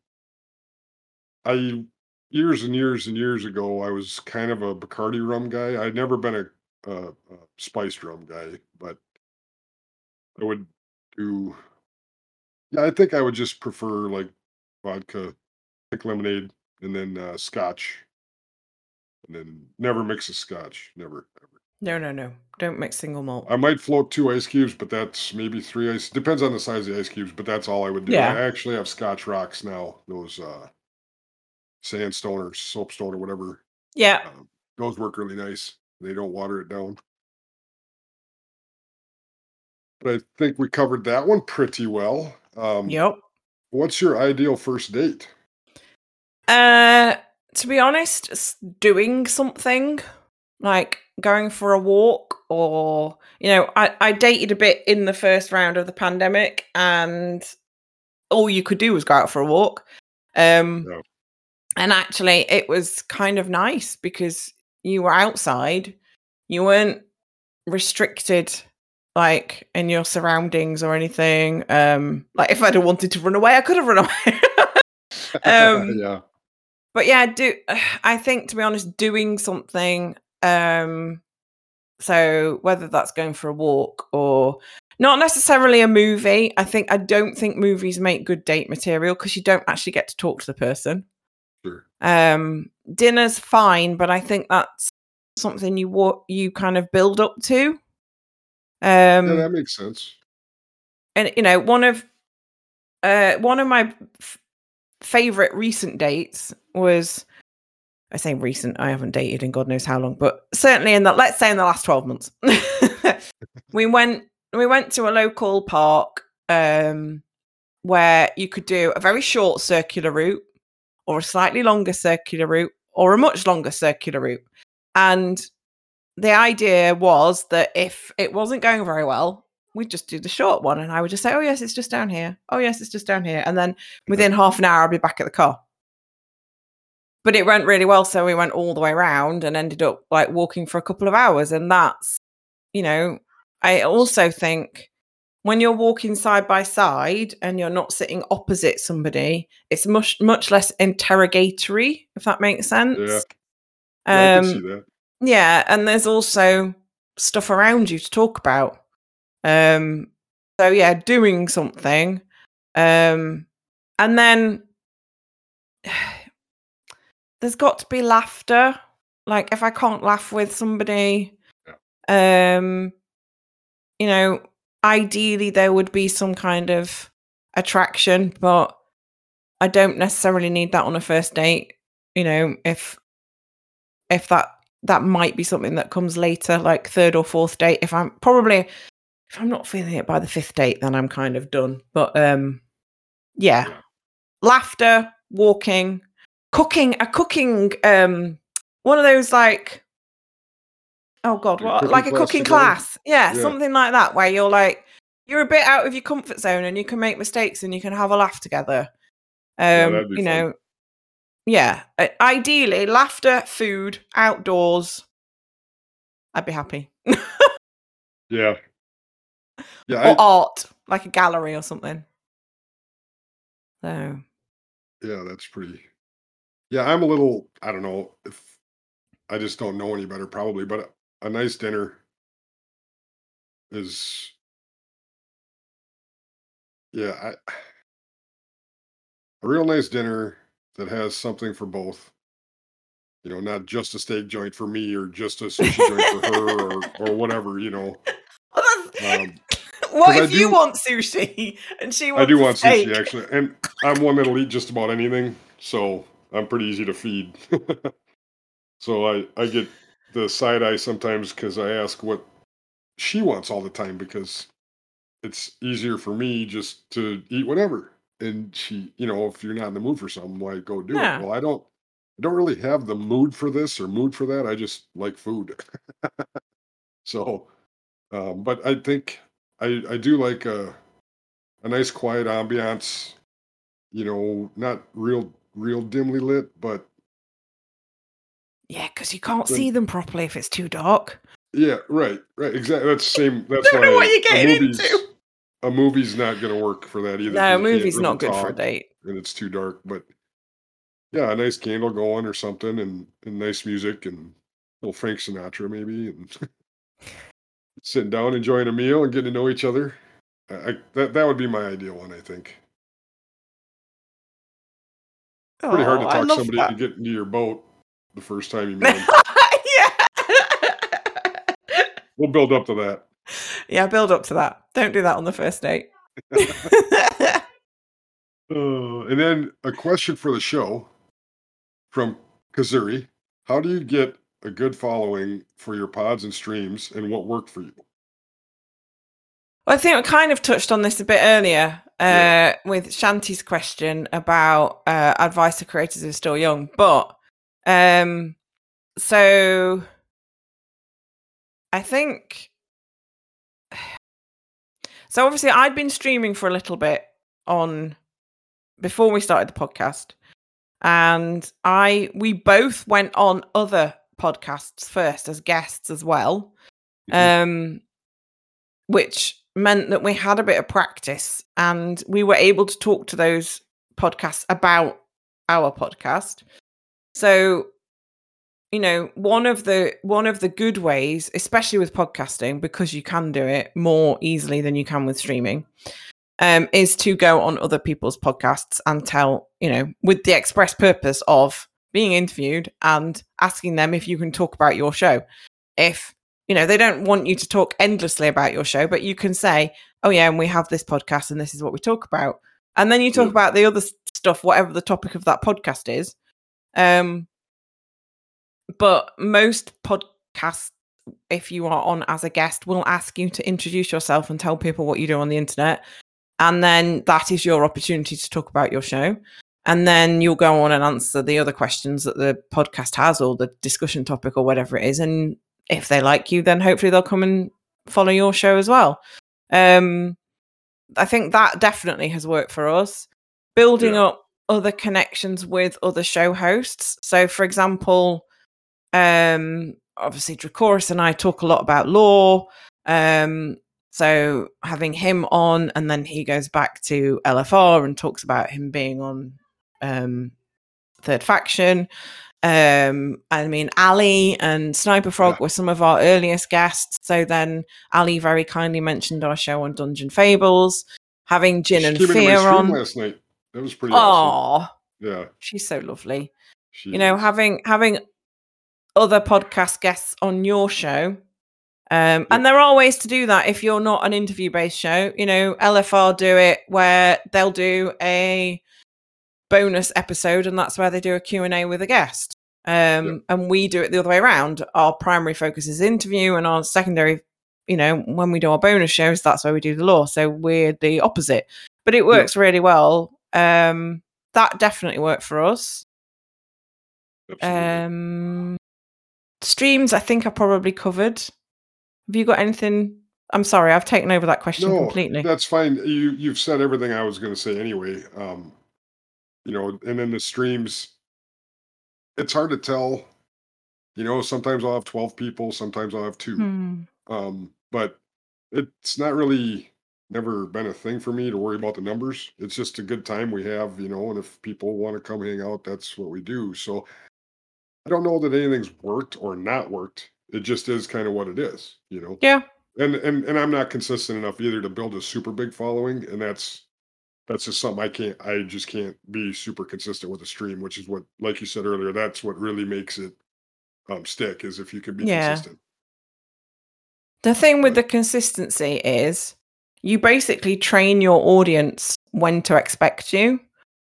I years and years and years ago, I was kind of a Bacardi rum guy. I'd never been a, a, a spiced rum guy, but I would do. Yeah, I think I would just prefer like vodka, pink lemonade, and then uh, scotch, and then never mix a scotch. Never, ever. No, no, no. Don't mix single malt. I might float two ice cubes, but that's maybe three ice. Depends on the size of the ice cubes, but that's all I would do. Yeah. I actually have Scotch rocks now. Those uh, sandstone or soapstone or whatever. Yeah. Um, those work really nice. They don't water it down. But I think we covered that one pretty well. Um, Yep. What's your ideal first date? Uh, to be honest, doing something like going for a walk or you know, I, I dated a bit in the first round of the pandemic and all you could do was go out for a walk. Um and actually it was kind of nice because you were outside, you weren't restricted like in your surroundings or anything. Um like if I'd have wanted to run away, I could have run away. um yeah, but yeah do i think to be honest doing something um so whether that's going for a walk or not necessarily a movie i think i don't think movies make good date material because you don't actually get to talk to the person sure. um dinner's fine but i think that's something you wa- you kind of build up to um yeah, that makes sense. and you know one of uh one of my f- favorite recent dates was i say recent i haven't dated in god knows how long but certainly in that let's say in the last 12 months. We went we went to a local park um where you could do a very short circular route or a slightly longer circular route or a much longer circular route. And the idea was that if it wasn't going very well we'd just do the short one, and I would just say, "Oh yes, it's just down here. Oh yes, it's just down here," and then within half an hour, I'd be back at the car. But it went really well, so we went all the way around and ended up like walking for a couple of hours, and that's, you know, I also think when you're walking side by side and you're not sitting opposite somebody, it's much much less interrogatory, if that makes sense. Yeah. Yeah, Um, that. yeah, and there's also stuff around you to talk about. Um, so yeah, doing something, um, and then there's got to be laughter. Like if I can't laugh with somebody, um, you know, ideally there would be some kind of attraction, but I don't necessarily need that on a first date. You know, if if that that might be something that comes later, like third or fourth date. If I'm probably if I'm not feeling it by the fifth date, then I'm kind of done. But um yeah. Yeah. Laughter, walking, cooking, a cooking um one of those like oh god, Like what like a cooking class. Yeah, Yeah. something like that where you're like you're a bit out of your comfort zone and you can make mistakes and you can have a laugh together. Um, be you fun. know, yeah. Ideally, laughter, food, outdoors. I'd be happy. Yeah. Yeah, or I, art, like a gallery or something. So yeah, that's pretty. Yeah, I'm a little. I don't know if I just don't know any better, probably. But a, nice dinner is. Yeah, I. A real nice dinner that has something for both. You know, not just a steak joint for me or just a sushi joint for her or or whatever. You know, um, what if you want sushi and she wants I do want steak? sushi actually, and I'm one that'll eat just about anything, so I'm pretty easy to feed. so I I get the side eye sometimes because I ask what she wants all the time because it's easier for me just to eat whatever. And she, you know, if you're not in the mood for something, like go do Yeah. it? Well, I don't, I don't really have the mood for this or mood for that. I just like food. so, um, but I think I I do like a a nice quiet ambiance. You know, not real real dimly lit, but Yeah, because you can't Then- see them properly if it's too dark. yeah, right, right, exactly. That's the same. That's Don't why know what you're a getting movie's- into. A movie's not going to work for that either. No, can't movie's not good for a date. and it's too dark. But yeah, a nice candle going or something, and, and nice music, and little Frank Sinatra maybe, and sitting down enjoying a meal and getting to know each other. I, I, that that would be my ideal one. I think. Pretty hard to Oh, talk somebody that. to get into your boat the first time you meet them. yeah. we'll build up to that. yeah, build up to that. Don't do that on the first date. Uh, and then a question for the show from Kazuri: How do you get a good following for your pods and streams, and what worked for you? Well, I think I kind of touched on this a bit earlier Yeah. with Shanti's question about uh, advice to creators who are still young. But um, so I think so. Obviously, I'd been streaming for a little bit on before we started the podcast, and I we both went on other podcasts first as guests as well, um, which meant that we had a bit of practice and we were able to talk to those podcasts about our podcast. So, you know, one of the one of the good ways, especially with podcasting, because you can do it more easily than you can with streaming, um, is to go on other people's podcasts and tell, you know, with the express purpose of being interviewed and asking them if you can talk about your show. If you know they don't want you to talk endlessly about your show, but you can say, "Oh yeah, and we have this podcast, and this is what we talk about," and then you talk Yeah. about the other stuff, whatever the topic of that podcast is. Um, but most podcasts, if you are on as a guest, will ask you to introduce yourself and tell people what you do on the internet. And then that is your opportunity to talk about your show. And then you'll go on and answer the other questions that the podcast has or the discussion topic or whatever it is. And if they like you, then hopefully they'll come and follow your show as well. Um, I think that definitely has worked for us. Building Yeah. up other connections with other show hosts. So, for example, um, obviously Dracoris and I talk a lot about lore. Um, so having him on, and then he goes back to LFR and talks about him being on um, Third Faction. Um, I mean, Ali and Sniper Frog Yeah. were some of our earliest guests. So then Ali very kindly mentioned our show on Dungeon Fables, having Gin She and Fear on. last night. That was pretty awesome. Oh, Yeah. she's so lovely She you know is. having having other podcast guests on your show um Yeah. and there are ways to do that if you're not an interview based show you know lfr do it where they'll do a bonus episode and that's where they do a q&a with a guest um and we do it the other way around our primary focus is interview and our secondary you know when we do our bonus shows that's where we do the lore so we're the opposite but it works really well um that definitely worked for us Absolutely. um, streams, I think I probably covered. Have you got anything? I'm sorry, I've taken over that question no, completely. that's fine. You you've said everything I was going to say anyway. Um, you know, and then the streams, it's hard to tell. You know, sometimes I'll have twelve people, sometimes I'll have two. Hmm. Um, but it's not really never been a thing for me to worry about the numbers. It's just a good time we have, you know, and if people want to come hang out, that's what we do. So I don't know that anything's worked or not worked. It just is kind of what it is, you know. Yeah, And and and I'm not consistent enough either to build a super big following, and that's that's just something I can't I just can't be super consistent with a stream, which is what like you said earlier, that's what really makes it um stick is if you can be Yeah. consistent. the thing with the consistency is you basically train your audience when to expect you.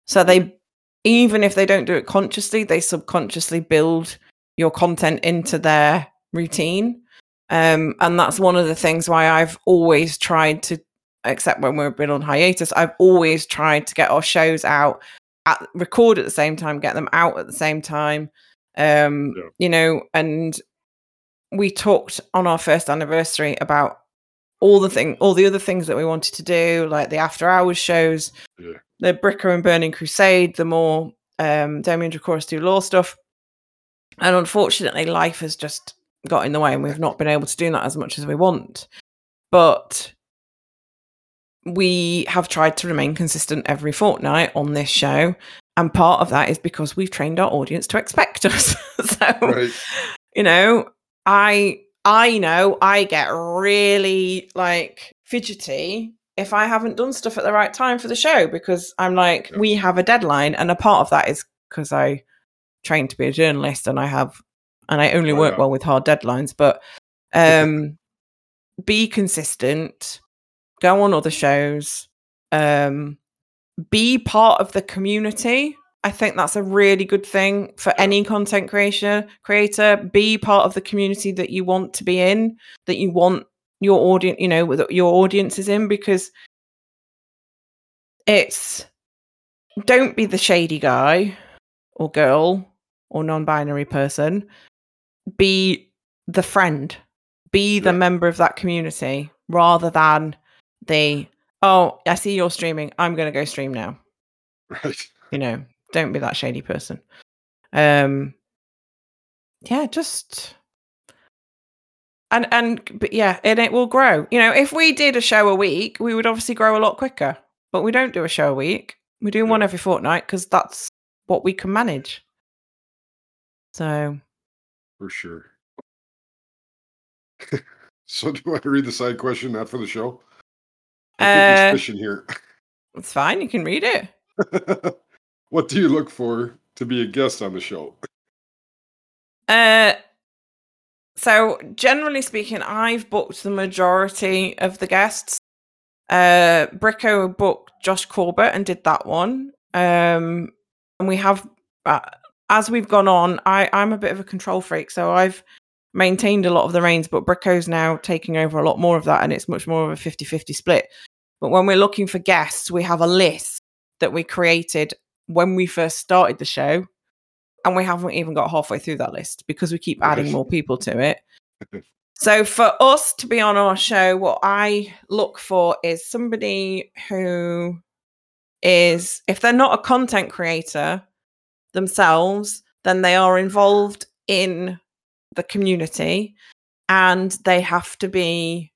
So they, even if they don't do it consciously, they subconsciously build your content into their routine. Um, and that's one of the things why I've always tried to, except when we've been on hiatus, I've always tried to get our shows out, at, record at the same time, get them out at the same time. Um, Yeah. you know, and we talked on our first anniversary about all the thing, all the other things that we wanted to do, like the after hours shows, Yeah. the Bricco and Burning Crusade, the more um, Demi and Dracoris do lore stuff. And unfortunately, life has just got in the way, and we've not been able to do that as much as we want. But we have tried to remain consistent every fortnight on this show. And part of that is because we've trained our audience to expect us. so, Right. you know, I I know I get really like fidgety if I haven't done stuff at the right time for the show because I'm like, Yeah. we have a deadline, and a part of that is because I trained to be a journalist and I have and I only Oh, work well with hard deadlines, but um be consistent, go on other shows, um be part of the community. I think that's a really good thing for any content creator creator. Be part of the community that you want to be in, that you want your audience, you know, that your audience is in because it's don't be the shady guy or girl or non-binary person. Be the friend. Be the Yeah. member of that community rather than the oh, I see you're streaming. I'm going to go stream now. Right. You know, don't be that shady person. Um, yeah, just and and but yeah, and it will grow. You know, if we did a show a week, we would obviously grow a lot quicker. But we don't do a show a week. We do one every fortnight because that's what we can manage. So For sure. so do I read the side question not for the show? I think Uh, fishing here. it's fine. You can read it. what do you look for to be a guest on the show? Uh, so generally speaking, I've booked the majority of the guests. Uh, Bricco booked Josh Corbett and did that one. Um, and we have, uh, as we've gone on, I I'm a bit of a control freak, so I've maintained a lot of the reins, but Bricco's now taking over a lot more of that, and it's much more of a 50-50 split. But when we're looking for guests, we have a list that we created when we first started the show and we haven't even got halfway through that list because we keep adding more people to it. So for us to be on our show, what I look for is somebody who is, if they're not a content creator themselves, then they are involved in the community and they have to be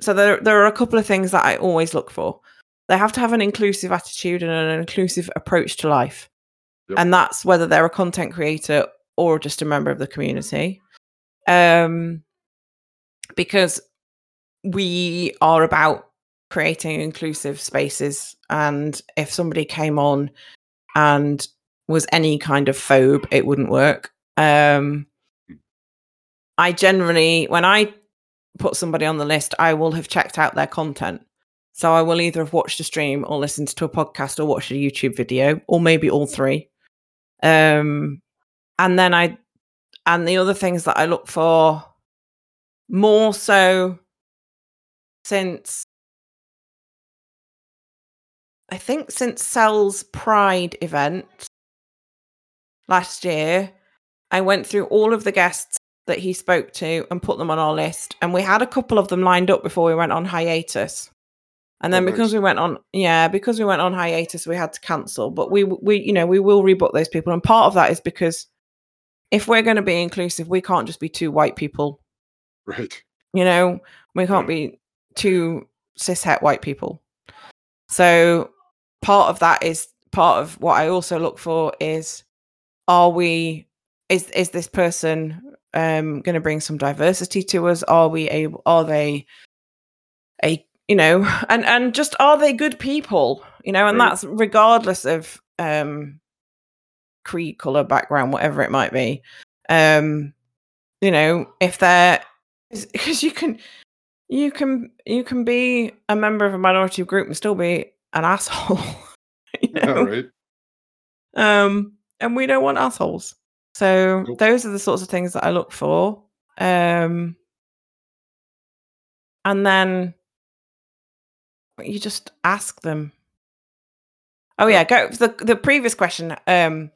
so there there are a couple of things that I always look for. They have to have an inclusive attitude and an inclusive approach to life. Yep. And that's whether they're a content creator or just a member of the community. Um because we are about creating inclusive spaces and if somebody came on and was any kind of phobe it wouldn't work um i generally when i put somebody on the list i will have checked out their content. So i will either have watched a stream or listened to a podcast or watched a youtube video or maybe all three. Um and then i and the other things that i look for more so since I think since Cell's Pride event last year, I went through all of the guests that he spoke to and put them on our list. And we had a couple of them lined up before we went on hiatus. And then Oh, because nice. we went on, yeah, because we went on hiatus, we had to cancel. But we, we, you know, we will rebook those people. And part of that is because if we're going to be inclusive, we can't just be two white people Right. you know we can't be two cishet white people so part of that is part of what i also look for is are we is is this person um going to bring some diversity to us? Are we able are they a you know and and just are they good people? You know and that's regardless of um creed color background whatever it might be. Um you know if they're because you can you can you can be a member of a minority group and still be an asshole you Yeah, know? right. um and we don't want assholes so Nope. those are the sorts of things that i look for um and then you just ask them. Oh yeah go the the previous question um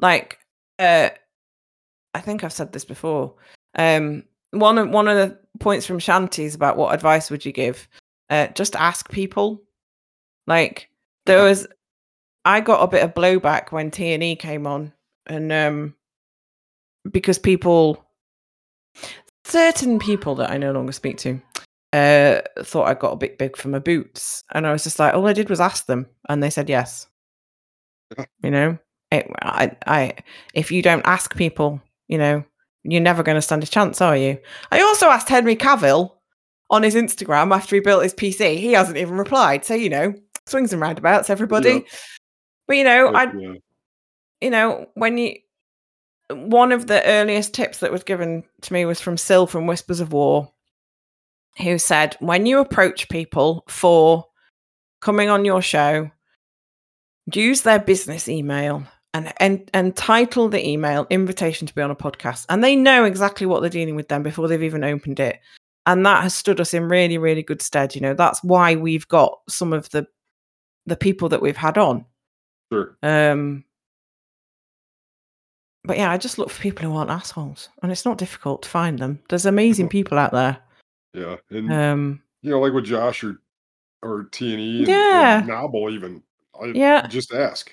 like uh i think i've said this before um one of one of the points from shanti is about what advice would you give? Uh just ask people. Like there was i got a bit of blowback when t and e came on and um because people certain people that i no longer speak to uh thought i got a bit big for my boots and i was just like all i did was ask them and they said yes. You know? It, i i if you don't ask people you know you're never going to stand a chance are you? I also asked henry cavill on his instagram after he built his pc he hasn't even replied so you know swings and roundabouts everybody. Yeah. but you know i yeah. You know, when you one of the earliest tips that was given to me was from Sil from Whispers of War, who said, when you approach people for coming on your show, use their business email and, and and title the email invitation to be on a podcast. And they know exactly what they're dealing with them before they've even opened it. And that has stood us in really, really good stead. You know, that's why we've got some of the the people that we've had on. Sure. Um, but yeah, I just look for people who aren't assholes, and it's not difficult to find them. There's amazing people out there. Yeah. And Um, you know, like with Josh or or T and E Yeah. Nobbel even. I Yeah. just ask.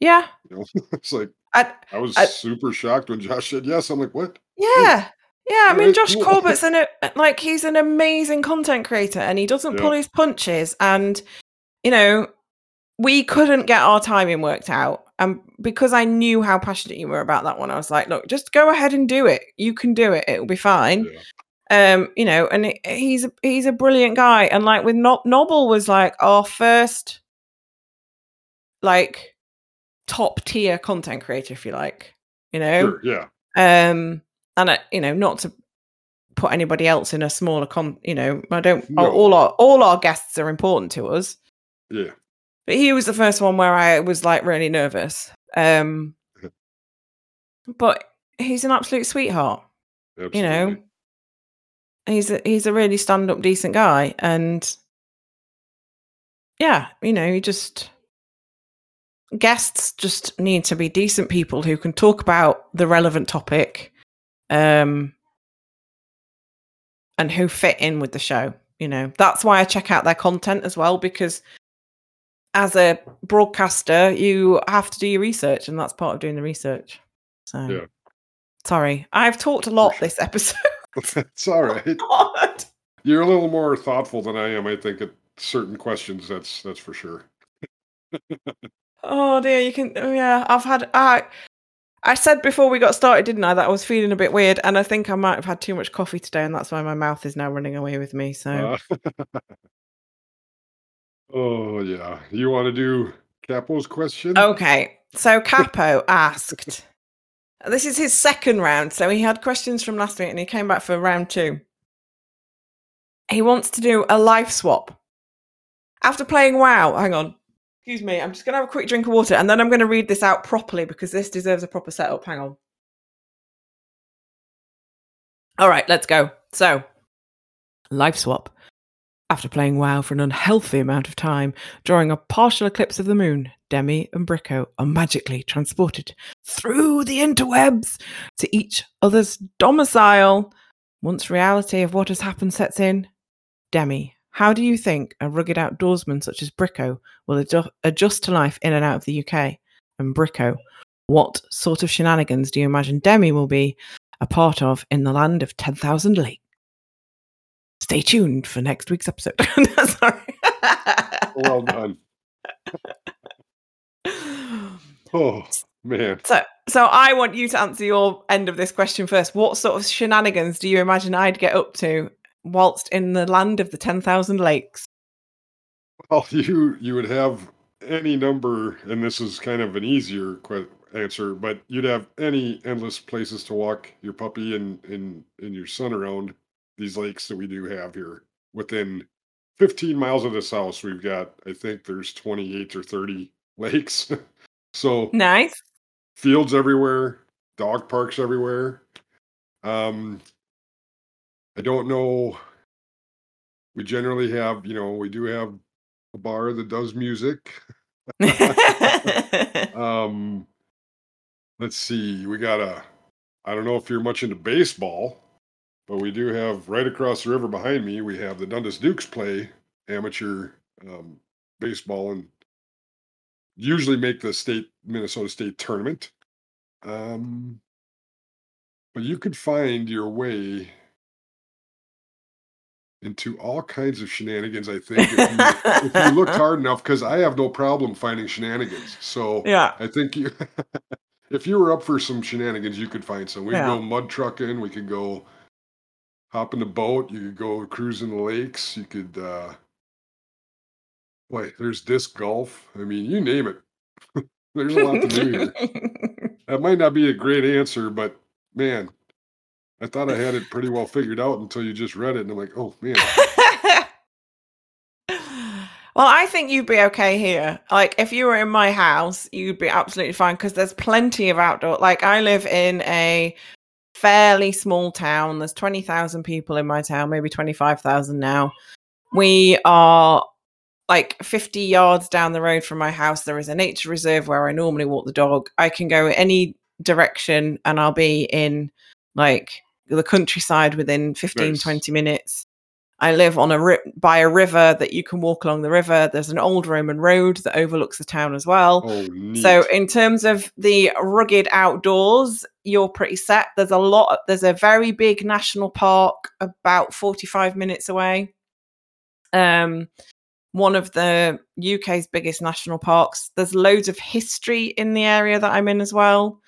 yeah, You know, it's like I, I was I- super shocked when Josh said yes. I'm like, what? yeah, yeah. I mean, Josh cool. Corbett's an like he's an amazing content creator, and he doesn't Yeah. pull his punches. And you know, we couldn't get our timing worked out, and because I knew how passionate you were about that one, I was like, look, just go ahead and do it. You can do it. It'll be fine. Yeah. um you know and he- he's a- he's a brilliant guy and like with Nob Nobbel was like our first like top tier content creator if you like you know Sure. Yeah. um and I, you know not to put anybody else in a smaller con you know i don't No. all our all our guests are important to us Yeah. But he was the first one where i was like really nervous um but he's an absolute sweetheart Absolutely. you know he's a, he's a really stand up decent guy and yeah you know you just guests just need to be decent people who can talk about the relevant topic um and who fit in with the show. You know, that's why I check out their content as well because as a broadcaster, you have to do your research, and that's part of doing the research. So, Yeah. sorry, I've talked a lot this episode. it's all right. God. You're a little more thoughtful than I am, I think, at certain questions. That's that's for sure. Oh dear, you can. Oh yeah, I've had. I I said before we got started, didn't I, that I was feeling a bit weird, and I think I might have had too much coffee today, and that's why my mouth is now running away with me. So Uh, oh yeah. You want to do Capo's question? okay, so Capo asked. This is his second round, so he had questions from last week, and he came back for round two. He wants to do a life swap. After playing WoW, hang on. Excuse me, I'm just going to have a quick drink of water and then I'm going to read this out properly because this deserves a proper setup. Hang on. All right, let's go. So, life swap. After playing WoW for an unhealthy amount of time, during a partial eclipse of the moon, Demi and Bricco are magically transported through the interwebs to each other's domicile. Once reality of what has happened sets in, Demi, how do you think a rugged outdoorsman such as Bricco will adju- adjust to life in and out of the UK? And Bricco, what sort of shenanigans do you imagine Demi will be a part of in the land of 10,000 lakes? Stay tuned for next week's episode. Sorry. Well done. Oh man. So, so I want you to answer your end of this question first. What sort of shenanigans do you imagine I'd get up to whilst in the land of the 10,000 lakes? Well, you you would have any number, and this is kind of an easier que- answer, but you'd have any endless places to walk your puppy and and and your son around these lakes that we do have here. Within 15 miles of this house, we've got I think there's 28 or 30 lakes. so Nice. fields everywhere, dog parks everywhere. Um, I don't know. We generally have, you know, we do have a bar that does music. Um, let's see, we got a. I don't know if you're much into baseball, but we do have right across the river behind me. We have the Dundas Dukes play amateur um, baseball and usually make the state Minnesota State tournament. Um, but you could find your way into all kinds of shenanigans. I think if you, if you looked hard enough, because I have no problem finding shenanigans. So yeah. I think you, if you were up for some shenanigans, you could find some. We could Yeah. go mud trucking. We could go hop in the boat. You could go cruising the lakes. You could, uh, boy, there's disc golf. I mean, you name it. there's a lot to do here. That might not be a great answer, but man, I thought I had it pretty well figured out until you just read it, and I'm like, oh man, well, I think you'd be okay here. Like, if you were in my house, you'd be absolutely fine because there's plenty of outdoor. Like, I live in a fairly small town. There's 20,000 people in my town, maybe 25,000 now. We are like 50 yards down the road from my house. There is a nature reserve where I normally walk the dog. I can go any direction and I'll be in like the countryside within 15, Nice. 20 minutes. I live on a ri- by a river that you can walk along the river. There's an old Roman road that overlooks the town as well. oh. So in terms of the rugged outdoors, you're pretty set. There's a lot there's a very big national park about 45 minutes away. Um one of the UK's biggest national parks. There's loads of history in the area that I'm in as well.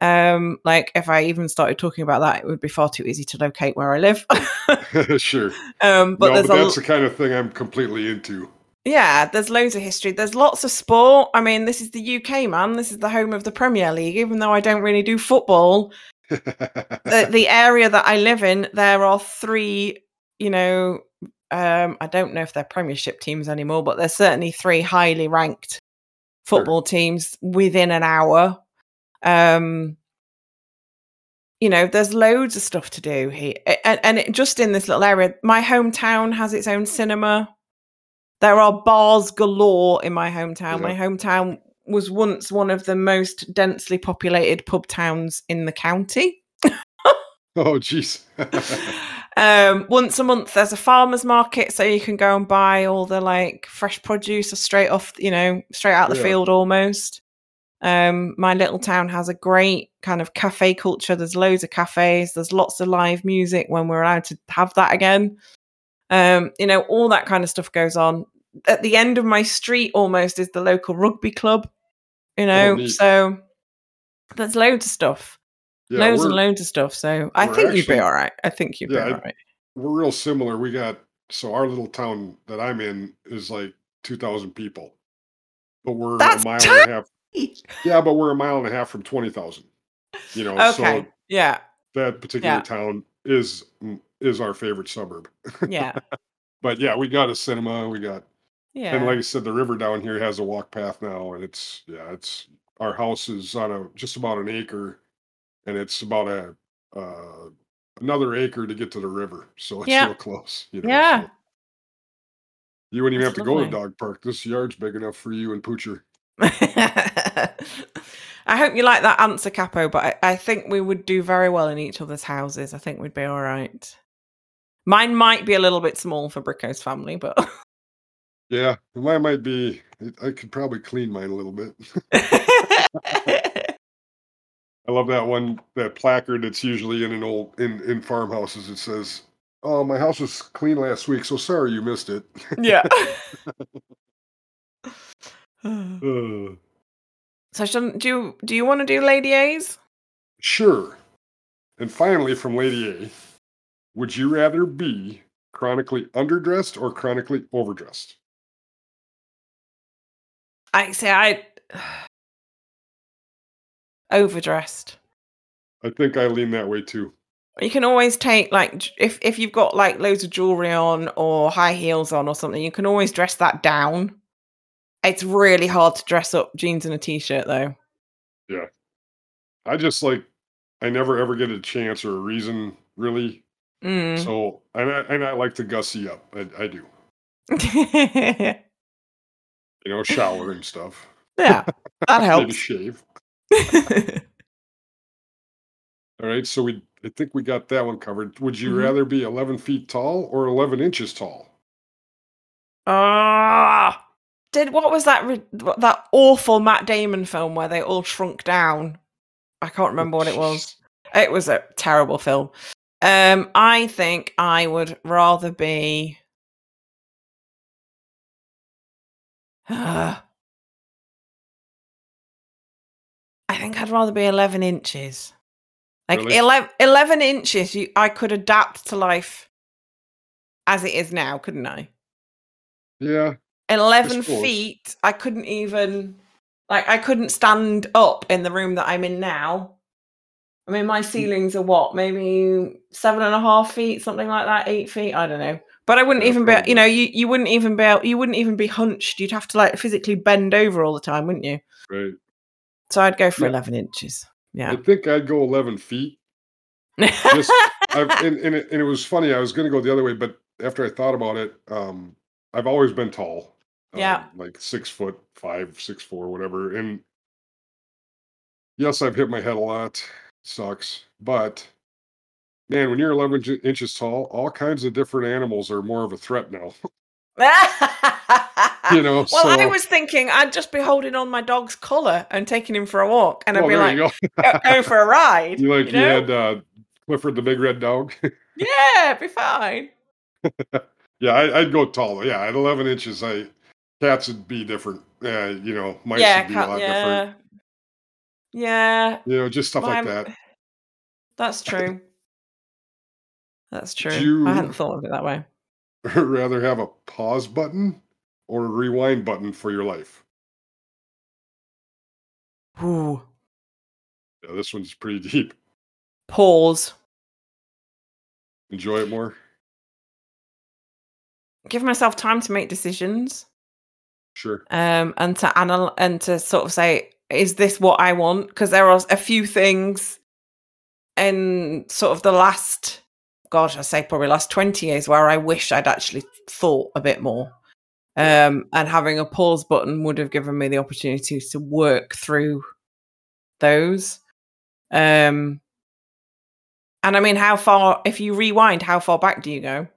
Um like if I even started talking about that it would be far too easy to locate where I live. sure, um but no, but that's the kind of thing I'm completely into. yeah, there's loads of history. There's lots of sport. I mean, this is the UK, man. This is the home of the Premier League. Even though I don't really do football, the, the area that I live in, there are three, you know, um, I don't know if they're Premiership teams anymore, but there's certainly three highly ranked Sure. football teams within an hour. Um, you know, there's loads of stuff to do here, and, and it, just in this little area, my hometown has its own cinema. There are bars galore in my hometown. My hometown was once one of the most densely populated pub towns in the county. oh jeez. Um, once a month, there's a farmers market, so you can go and buy all the like fresh produce or straight off, you know, straight out the Yeah. field almost. Um, my little town has a great kind of cafe culture. There's loads of cafes. There's lots of live music when we're allowed to have that again. Um, you know, all that kind of stuff goes on. At the end of my street, almost is the local rugby club. You know, Oh, so there's loads of stuff, Yeah, loads and loads of stuff. So I think you'd be all right. I think you'd Yeah, be all right. we're real similar. We got so our little town that I'm in is like two thousand people, but we're That's a mile and a half. Yeah, but we're a mile and a half from twenty thousand. You know, Okay. so yeah. that particular Yeah. town is is our favorite suburb. Yeah. But yeah, we got a cinema. We got Yeah. and like I said, the river down here has a walk path now, and it's yeah, it's our house is on a just about an acre, and it's about a uh, another acre to get to the river, so it's Yeah. real close. You know, Yeah. so you wouldn't even That's have to go to lovely. dog park. This yard's big enough for you and Poocher. I hope you like that answer, Capo, but I, I think we would do very well in each other's houses. I think we'd be all right. Mine might be a little bit small for Bricco's family, but Yeah, mine might be. I could probably clean mine a little bit. I love that one that placard that's usually in an old in in farmhouses. It says, "Oh, my house was clean last week, so sorry you missed it." yeah. Uh, so, shouldn't- do you do you want to do Lady A's? sure. And finally, from Lady A, would you rather be chronically underdressed or chronically overdressed? I say I overdressed. I think I lean that way too. You can always take like if if you've got like loads of jewelry on or high heels on or something, you can always dress that down. It's really hard to dress up jeans and a t-shirt though. Yeah. I just like I never ever get a chance or a reason really. Mm. So and I and I like to gussy up. I, I do. You know, shower and stuff. yeah, that helps. shave. All right, so we I think we got that one covered. Would you Mhm. rather be 11 feet tall or 11 inches tall? Ah, did what was that re- that awful Matt Damon film where they all shrunk down? I can't remember what it was. It was a terrible film. Um, I think I would rather be. I think I'd rather be 11 inches. Like Really? 11, 11 inches, you, I could adapt to life as it is now, couldn't I? Yeah, 11 feet, I couldn't even, like, I couldn't stand up in the room that I'm in now. I mean, my ceilings are what, maybe seven and a half feet, something like that, eight feet, I don't know. But I wouldn't even be, you know, you, you wouldn't even be, able, you wouldn't even be hunched. You'd have to like physically bend over all the time, wouldn't you? right. So I'd go for Yeah. 11 inches. Yeah. I think I'd go 11 feet. Just- and, and, it, and it was funny. I was going to go the other way, but after I thought about it, um, I've always been tall. Yeah. um, like six foot five, six four, whatever. And yes, I've hit my head a lot. Sucks, but man, when you're 11 inches tall, all kinds of different animals are more of a threat now. You know, well, I was thinking I'd just be holding on my dog's collar and taking him for a walk, and I'd be like, go. go, go for a ride. you like you you, had uh, Clifford the big red dog. Yeah, be fine. yeah, I, I'd go taller. Yeah, at 11 inches, I cats would be different. Uh, you know, mice yeah, would be a lot yeah, different. yeah. You know, just stuff like my- that. That's true. That's true. you- I hadn't thought of it that way. rather have a pause button or a rewind button for your life? Ooh. Yeah, this one's pretty deep. Pause. Enjoy it more. Give myself time to make decisions. Sure. um, and to anal- and to sort of say, is this what I want? Because there are a few things in sort of the last, gosh, I say probably last twenty years where I wish I'd actually thought a bit more. Um, and having a pause button would have given me the opportunity to work through those. Um, And I mean, how far? If you rewind, how far back do you go?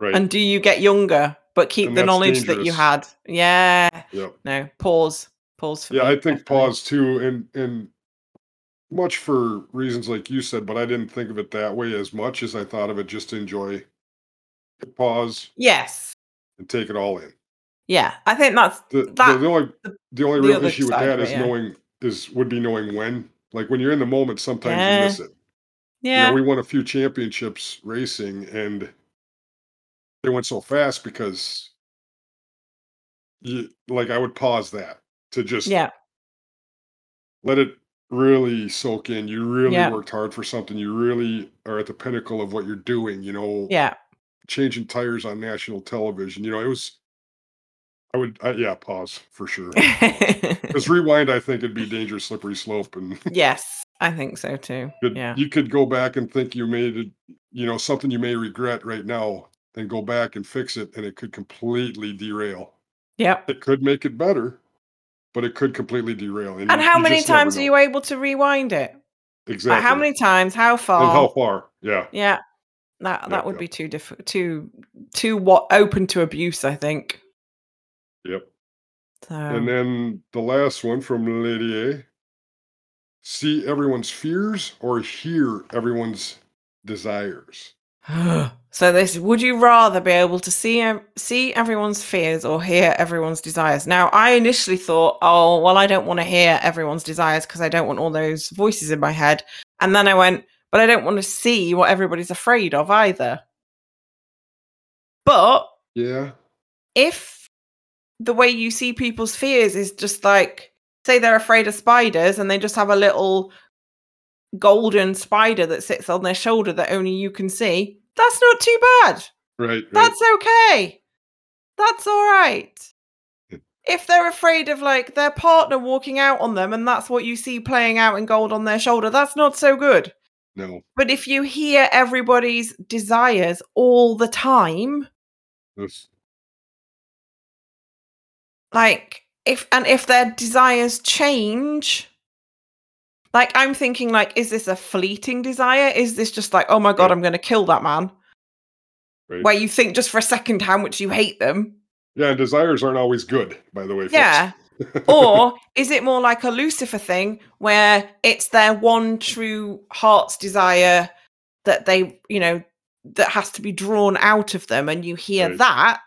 Right. And do you get younger, but keep And the knowledge that you had? Yeah. yep. No. Pause. Pause for Yeah, me, I think definitely. pause too, and and much for reasons like you said, but I didn't think of it that way as much as I thought of it just to enjoy pause Yes. and take it all in. Yeah. I think that's The That- the only the- only the real issue with that is it, yeah. knowing is would be knowing when. Like when you're in the moment, sometimes Yeah. you miss it. yeah. You know, we won a few championships racing and they went so fast because you like I would pause that to just yeah. let it really soak in. You really Yeah. worked hard for something. You really are at the pinnacle of what you're doing, you know, Yeah. changing tires on national television. You know, it was I would I, yeah, pause for sure. Because rewind, I think it'd be dangerous slippery slope and yes. I think so too. could, Yeah. you could go back and think you made it, you know, something you may regret right now and go back and fix it and it could completely derail. Yep. It could make it better, but it could completely derail. And you- how you many times are you able to rewind it? exactly? Like how many times? How far? and how far? Yeah. Yeah. That Yep, that would yep. be too diff- too too what open to abuse, I think. Yep. So And then the last one from Lady A. See everyone's fears or hear everyone's desires. so this would you rather be able to see see everyone's fears or hear everyone's desires? Now, I initially thought, oh, well, I don't want to hear everyone's desires because I don't want all those voices in my head. And then I went, but I don't want to see what everybody's afraid of either. But Yeah. if the way you see people's fears is just like say they're afraid of spiders and they just have a little golden spider that sits on their shoulder that only you can see that's not too bad Right. right. that's okay that's all right if they're afraid of like their partner walking out on them and that's what you see playing out in gold on their shoulder that's not so good no. but if you hear everybody's desires all the time That's, like if and if their desires change like i'm thinking like is this a fleeting desire is this just like oh my god i'm going to kill that man right. where you think just for a second how much you hate them Yeah, and desires aren't always good, by the way. folks. yeah or is it more like a lucifer thing where it's their one true heart's desire that they you know that has to be drawn out of them and you hear Right. that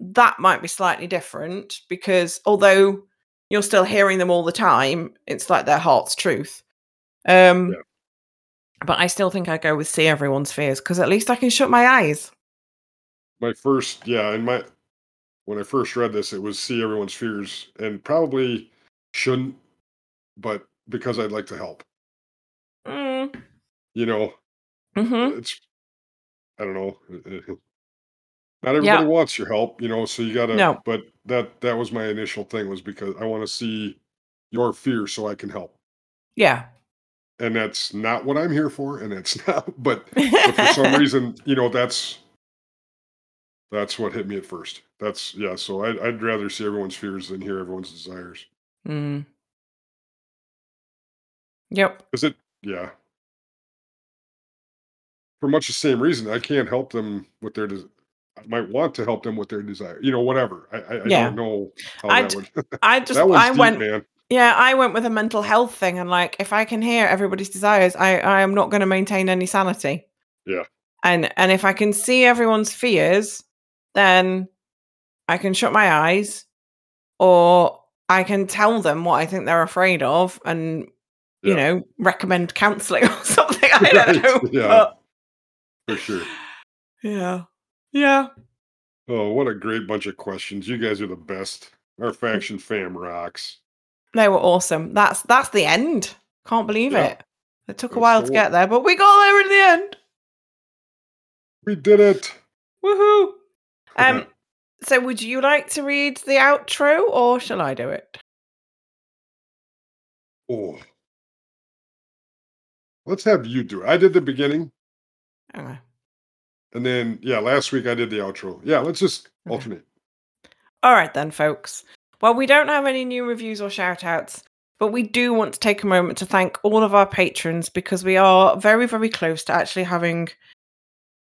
that might be slightly different because although you're still hearing them all the time. It's like their heart's truth. Um Yeah. but i still think i go with see everyone's fears because at least i can shut my eyes. My first yeah and my when i first read this it was see everyone's fears and probably shouldn't but because i'd like to help. Mm. you know? Hmm it's i don't know not everybody wants your help you know so you gotta No. but that that was my initial thing was because i want to see your fear so i can help. Yeah. And that's not what i'm here for and it's not but but for some reason you know that's that's what hit me at first. That's yeah so I'd, I'd rather see everyone's fears than hear everyone's desires. Mm. yep. Is it yeah. For much the same reason i can't help them with their des- i might want to help them with their desire you know whatever i i, I don't know how I that would i just i deep, went man Yeah, I went with a mental health thing, and like, if I can hear everybody's desires, I I am not going to maintain any sanity. Yeah. And and if I can see everyone's fears, then I can shut my eyes, or I can tell them what I think they're afraid of, and you Yeah. know, recommend counselling or something. I don't Right, know. yeah. but- for sure yeah. Yeah. oh what a great bunch of questions you guys are the best our faction fam rocks They were awesome. That's that's the end. Can't believe Yeah. it. It took a while to get there, but we got there in the end. we did it Woohoo! Um, so would you like to read the outro or shall I do it? oh let's have you do it i did the beginning Okay. And then yeah last week i did the outro yeah let's just alternate All right then, folks. Well, we don't have any new reviews or shout outs. But we do want to take a moment to thank all of our patrons because we are very, very close to actually having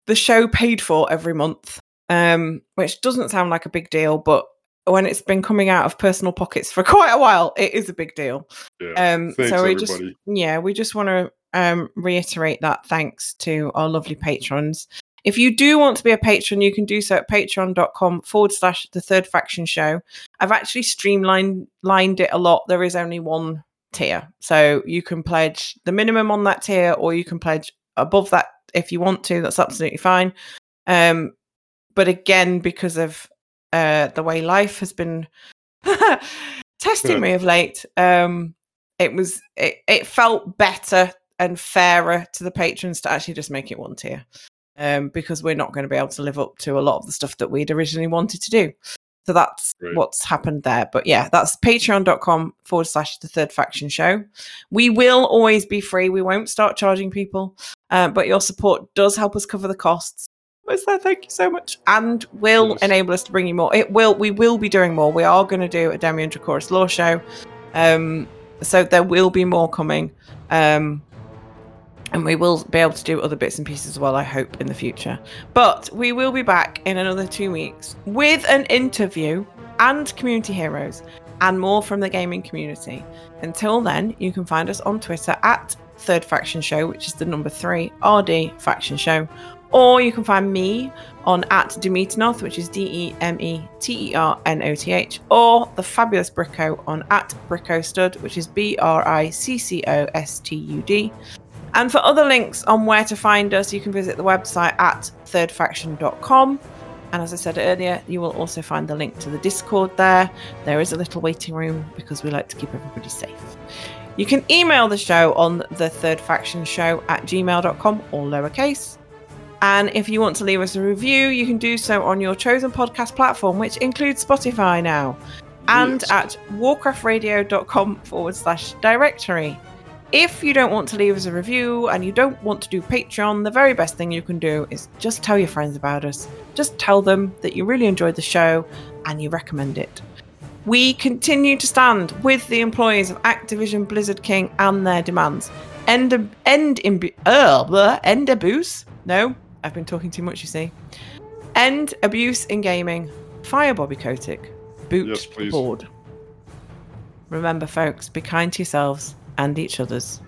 the show paid for every month. Um, which doesn't sound like a big deal, but when it's been coming out of personal pockets for quite a while, it is a big deal. Yeah. Um, Thanks, so we everybody. just yeah, we just want to um, reiterate that thanks to our lovely patrons. If you do want to be a patron, you can do so at patreon.com forward slash the third faction show. I've actually streamlined lined it a lot. There is only one tier. So you can pledge the minimum on that tier or you can pledge above that if you want to. That's absolutely fine. Um, but again, because of uh, the way life has been testing Good. me of late, um, it was it, it felt better and fairer to the patrons to actually just make it one tier um, because we're not going to be able to live up to a lot of the stuff that we'd originally wanted to do. So that's Right. what's happened there. But yeah, that's patreon.com forward slash the third faction show. We will always be free. We won't start charging people, uh, but your support does help us cover the costs. There? Thank you so much, and will Yes. enable us to bring you more. It will. We will be doing more. We are going to do a Demi and Dracoris Lore show, um, so there will be more coming, um, and we will be able to do other bits and pieces as well. I hope in the future. But we will be back in another two weeks with an interview and community heroes and more from the gaming community. Until then, you can find us on Twitter at Third Faction Show, which is the number three RD Faction Show, or you can find me on at Demeternoth, which is D E M E T E R N O T H, or the fabulous Bricco on at Bricco Stud, which is B R I C C O S T U D. And for other links on where to find us, you can visit the website at thirdfaction.com. And as I said earlier, you will also find the link to the Discord there. There is a little waiting room because we like to keep everybody safe. You can email the show on the third faction show at gmail.com, all lowercase. And if you want to leave us a review, you can do so on your chosen podcast platform, which includes Spotify now, and Yes. at warcraftradio.com forward slash directory. If you don't want to leave us a review and you don't want to do Patreon, the very best thing you can do is just tell your friends about us. Just tell them that you really enjoyed the show and you recommend it. We continue to stand with the employees of Activision Blizzard King and their demands. End end imbu- uh, blah, end abuse. No, I've been talking too much. You see. End abuse in gaming. Fire Bobby Kotick. Boot Yes, board. Remember, folks, be kind to yourselves and each others.